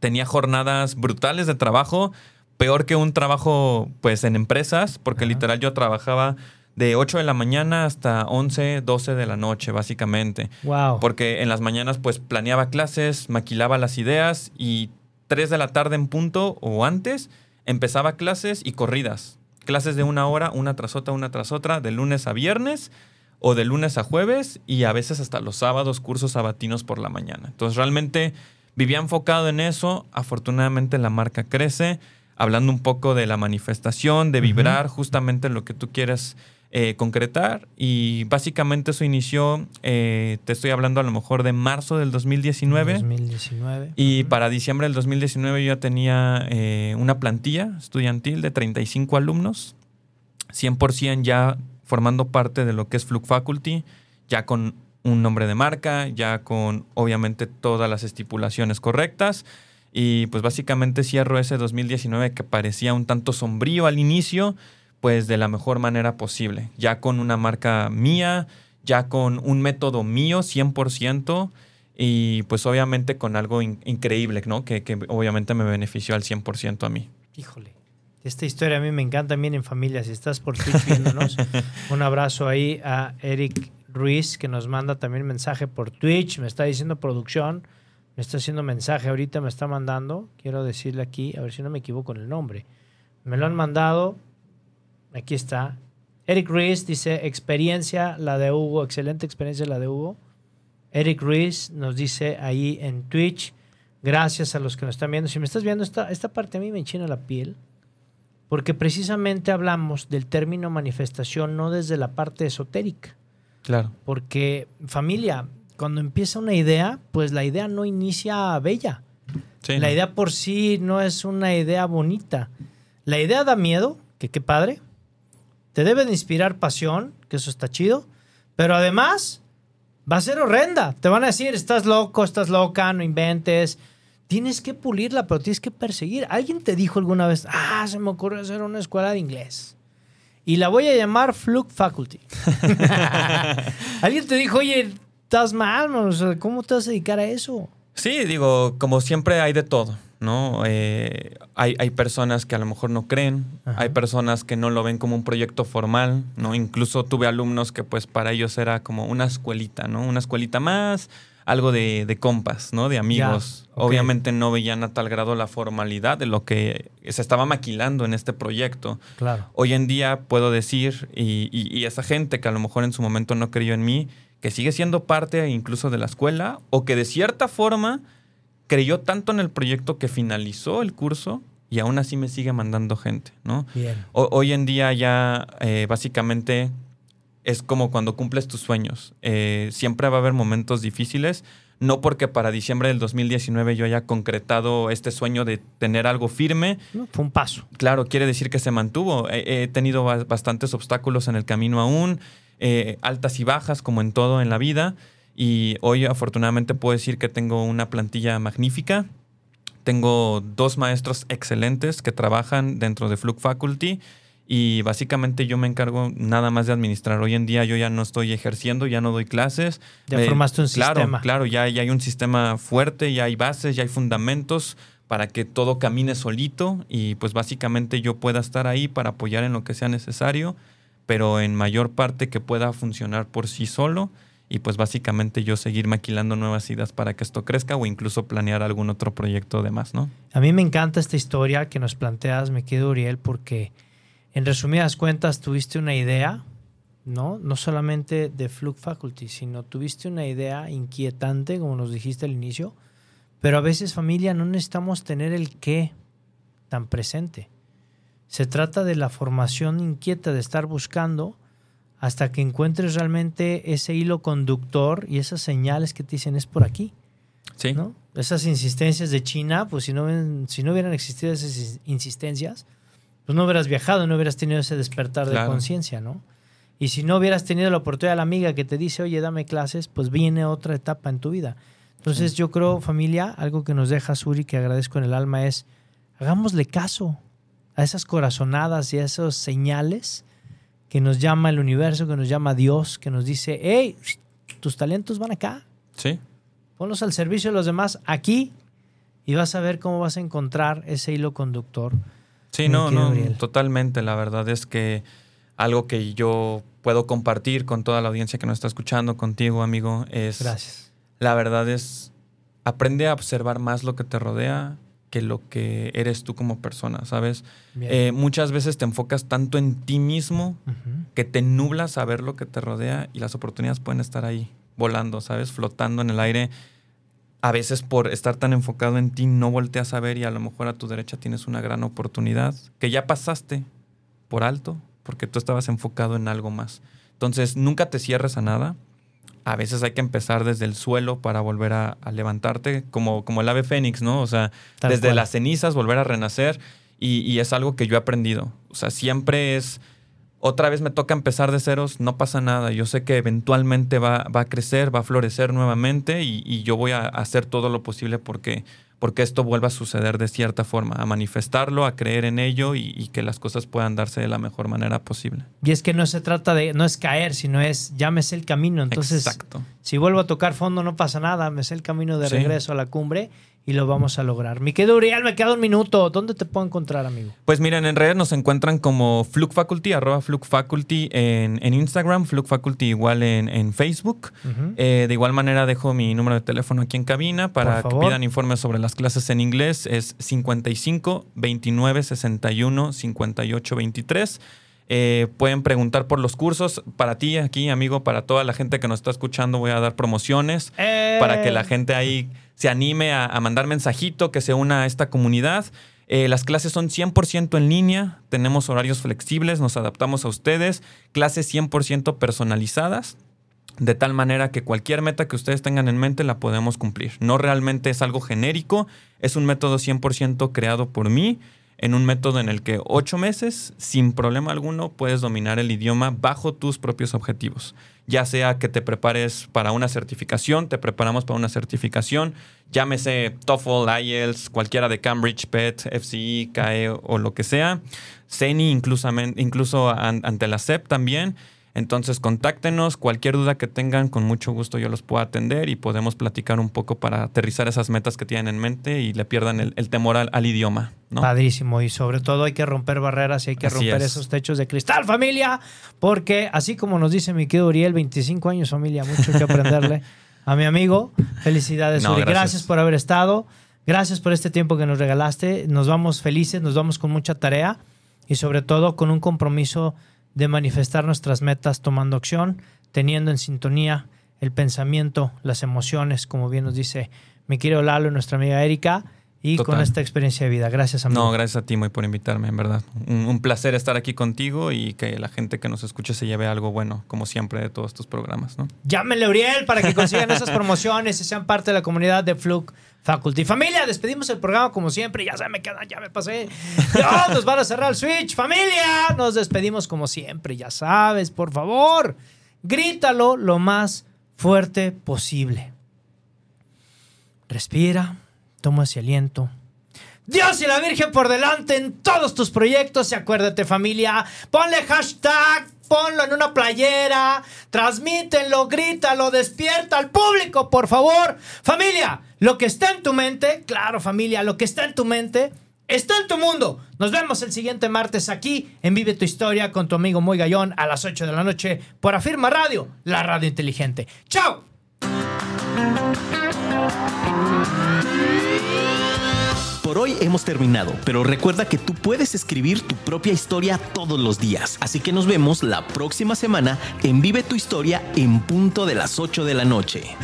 tenía jornadas brutales de trabajo, peor que un trabajo pues en empresas, porque Ajá. literal yo trabajaba de 8 de la mañana hasta 11, 12 de la noche, básicamente. Wow. Porque en las mañanas pues planeaba clases, maquilaba las ideas y 3 de la tarde en punto o antes empezaba clases y corridas. Clases de una hora, una tras otra, una tras otra, de lunes a viernes o de lunes a jueves y a veces hasta los sábados cursos sabatinos por la mañana. Entonces realmente vivía enfocado en eso. Afortunadamente la marca crece, hablando un poco de la manifestación, de vibrar justamente lo que tú quieres eh, concretar. Y básicamente eso inició, eh, te estoy hablando a lo mejor de marzo del 2019. 2019. Y para diciembre del 2019 yo ya tenía eh, una plantilla estudiantil de 35 alumnos, 100% ya formando parte de lo que es Fluke Faculty, ya con un nombre de marca, ya con obviamente todas las estipulaciones correctas. Y pues básicamente cierro ese 2019 que parecía un tanto sombrío al inicio, pues de la mejor manera posible, ya con una marca mía, ya con un método mío 100%. Y pues obviamente con algo in- increíble, ¿no? Que, que obviamente me benefició al 100% a mí. Híjole. Esta historia a mí me encanta también en familia. Si estás por Twitch viéndonos, un abrazo ahí a Eric Ruiz que nos manda también mensaje por Twitch. Me está diciendo producción. Me está haciendo mensaje ahorita, me está mandando. Quiero decirle aquí, a ver si no me equivoco en el nombre. Me lo han mandado. Aquí está. Eric Ruiz dice, experiencia la de Hugo, excelente experiencia la de Hugo. Eric Ruiz nos dice ahí en Twitch, Gracias a los que nos están viendo. Si me estás viendo, esta, esta parte a mí me enchina la piel. Porque precisamente hablamos del término manifestación no desde la parte esotérica. Claro. Porque familia, cuando empieza una idea, pues la idea no inicia bella. Sí, la ¿no? idea por sí no es una idea bonita. La idea da miedo, que qué padre. Te debe de inspirar pasión, que eso está chido. Pero además, va a ser horrenda. Te van a decir, estás loco, estás loca, no inventes. Tienes que pulirla, pero tienes que perseguir. Alguien te dijo alguna vez, ah, se me ocurrió hacer una escuela de inglés. Y la voy a llamar Fluke Faculty. Alguien te dijo, oye, estás mal, ¿cómo te vas a dedicar a eso? Sí, digo, como siempre hay de todo, ¿no? Eh, hay, hay personas que a lo mejor no creen, Ajá. hay personas que no lo ven como un proyecto formal, ¿no? Incluso tuve alumnos que pues para ellos era como una escuelita, ¿no? Una escuelita más, algo de, de compas, ¿no? De amigos. Obviamente no veían a tal grado la formalidad de lo que se estaba maquilando en este proyecto. Claro. Hoy en día puedo decir, y, y- y esa gente que a lo mejor en su momento no creyó en mí, que sigue siendo parte incluso de la escuela, o que de cierta forma creyó tanto en el proyecto que finalizó el curso y aún así me sigue mandando gente, ¿no? Bien. O- hoy en día ya eh, básicamente es como cuando cumples tus sueños. Eh, siempre va a haber momentos difíciles, no porque para diciembre del 2019 yo haya concretado este sueño de tener algo firme, No, Fue un paso. Claro, quiere decir que se mantuvo. He, he tenido ba- bastantes obstáculos en el camino aún, eh, altas y bajas como en todo en la vida. Y hoy afortunadamente puedo decir que tengo una plantilla magnífica. Tengo dos maestros excelentes que trabajan dentro de Fluke Faculty y básicamente yo me encargo nada más de administrar. Hoy en día yo ya no estoy ejerciendo, ya no doy clases. Ya Eh, formaste un claro, sistema. Claro, ya, ya hay un sistema fuerte, ya hay bases, ya hay fundamentos para que todo camine solito y pues básicamente yo pueda estar ahí para apoyar en lo que sea necesario, pero en mayor parte que pueda funcionar por sí solo y pues básicamente yo seguir maquilando nuevas ideas para que esto crezca o incluso planear algún otro proyecto de más, ¿no? A mí me encanta esta historia que nos planteas, me quedo Uriel, porque en resumidas cuentas tuviste una idea, ¿no? No solamente de Fluke Faculty, sino tuviste una idea inquietante, como nos dijiste al inicio, pero a veces familia no necesitamos tener el qué tan presente. Se trata de la formación inquieta, de estar buscando hasta que encuentres realmente ese hilo conductor y esas señales que te dicen es por aquí. Sí. ¿no? Esas insistencias de China, pues si no, si no hubieran existido esas is- insistencias, pues no hubieras viajado, no hubieras tenido ese despertar de conciencia, ¿no? Y si no hubieras tenido la oportunidad de la amiga que te dice, oye, dame clases, pues viene otra etapa en tu vida. Entonces yo creo, familia, algo que nos deja Suri, que agradezco en el alma, es hagámosle caso a esas corazonadas y a esas señales que nos llama el universo, que nos llama Dios, que nos dice, hey, tus talentos van acá, Sí. ponlos al servicio de los demás aquí y vas a ver cómo vas a encontrar ese hilo conductor. Sí, no, no, totalmente. La verdad es que algo que yo puedo compartir con toda la audiencia que nos está escuchando, contigo, amigo, es Gracias. la verdad es aprende a observar más lo que te rodea que lo que eres tú como persona, ¿sabes? Eh, muchas veces te enfocas tanto en ti mismo que te nublas a ver lo que te rodea y las oportunidades pueden estar ahí, volando, ¿sabes? Flotando en el aire. A veces por estar tan enfocado en ti no volteas a ver y a lo mejor a tu derecha tienes una gran oportunidad que ya pasaste por alto porque tú estabas enfocado en algo más. Entonces, nunca te cierres a nada. A veces hay que empezar desde el suelo para volver a, a levantarte, como, como el ave fénix, ¿no? O sea, Tal desde cual. las cenizas volver a renacer. Y, y es algo que yo he aprendido. O sea, siempre es, otra vez me toca empezar de ceros, no pasa nada. Yo sé que eventualmente va, va a crecer, va a florecer nuevamente y, y yo voy a hacer todo lo posible porque, porque esto vuelva a suceder de cierta forma, a manifestarlo, a creer en ello y, y que las cosas puedan darse de la mejor manera posible. Y es que no se trata de, no es caer, sino es, llámese el camino. Entonces, Exacto. si vuelvo a tocar fondo no pasa nada, me sé el camino de Sí. regreso a la cumbre y lo vamos a lograr. Mi querido Uriel, me queda un minuto. ¿Dónde te puedo encontrar, amigo? Pues miren, en redes nos encuentran como Fluke Faculty, arroba Fluke Faculty en, en Instagram, Fluke Faculty igual en, en Facebook. Eh, de igual manera dejo mi número de teléfono aquí en cabina para que pidan informes sobre las clases en inglés. Es 55 29 61 58 23. Eh, pueden preguntar por los cursos. Para ti aquí, amigo, para toda la gente que nos está escuchando, voy a dar promociones Eh, para que la gente ahí se anime a, a mandar mensajito, que se una a esta comunidad. Eh, las clases son 100% en línea, tenemos horarios flexibles, nos adaptamos a ustedes, clases 100% personalizadas, de tal manera que cualquier meta que ustedes tengan en mente la podemos cumplir. No realmente es algo genérico, es un método 100% creado por mí en un método en el que ocho meses, sin problema alguno, puedes dominar el idioma bajo tus propios objetivos. Ya sea que te prepares para una certificación, te preparamos para una certificación, llámese TOEFL, IELTS, cualquiera de Cambridge, PET, FCE, CAE o lo que sea. CENI incluso, incluso ante la SEP también. Entonces, contáctenos, cualquier duda que tengan, con mucho gusto yo los puedo atender y podemos platicar un poco para aterrizar esas metas que tienen en mente y le pierdan el, temor al, idioma. Padrísimo, y sobre todo hay que romper barreras y hay que romper esos techos de cristal, familia, porque así como nos dice mi querido Uriel, 25 años, familia, mucho que aprenderle a mi amigo. Felicidades, Uri. Gracias. gracias por haber estado. Gracias por este tiempo que nos regalaste. Nos vamos felices, nos vamos con mucha tarea y sobre todo con un compromiso de manifestar nuestras metas tomando acción, teniendo en sintonía el pensamiento, las emociones, como bien nos dice mi querido Lalo y nuestra amiga Erika, y con esta experiencia de vida. Gracias, amigo. No, gracias a ti, muy por invitarme, en verdad. Un, placer estar aquí contigo y que la gente que nos escuche se lleve algo bueno, como siempre, de todos estos programas, ¿no? Llámenle, Uriel, para que consigan esas promociones y sean parte de la comunidad de Fluke Faculty. Familia, despedimos el programa como siempre. Ya se me quedan, ya me pasé. No, nos van a cerrar el switch. Familia, nos despedimos como siempre. Ya sabes, por favor, grítalo lo más fuerte posible. Respira, toma ese aliento. Dios y la Virgen por delante en todos tus proyectos. Y acuérdate, familia, ponle hashtag ponlo en una playera, transmítenlo, grítalo, despierta al público, por favor. Familia, lo que está en tu mente, claro familia, lo que está en tu mente, está en tu mundo. Nos vemos el siguiente martes aquí en Vive tu Historia con tu amigo Muy Gallón a las 8 de la noche por Afirma Radio, la radio inteligente. ¡Chao! Por hoy hemos terminado, pero recuerda que tú puedes escribir tu propia historia todos los días. Así que nos vemos la próxima semana en Vive tu Historia en punto de las 8 de la noche.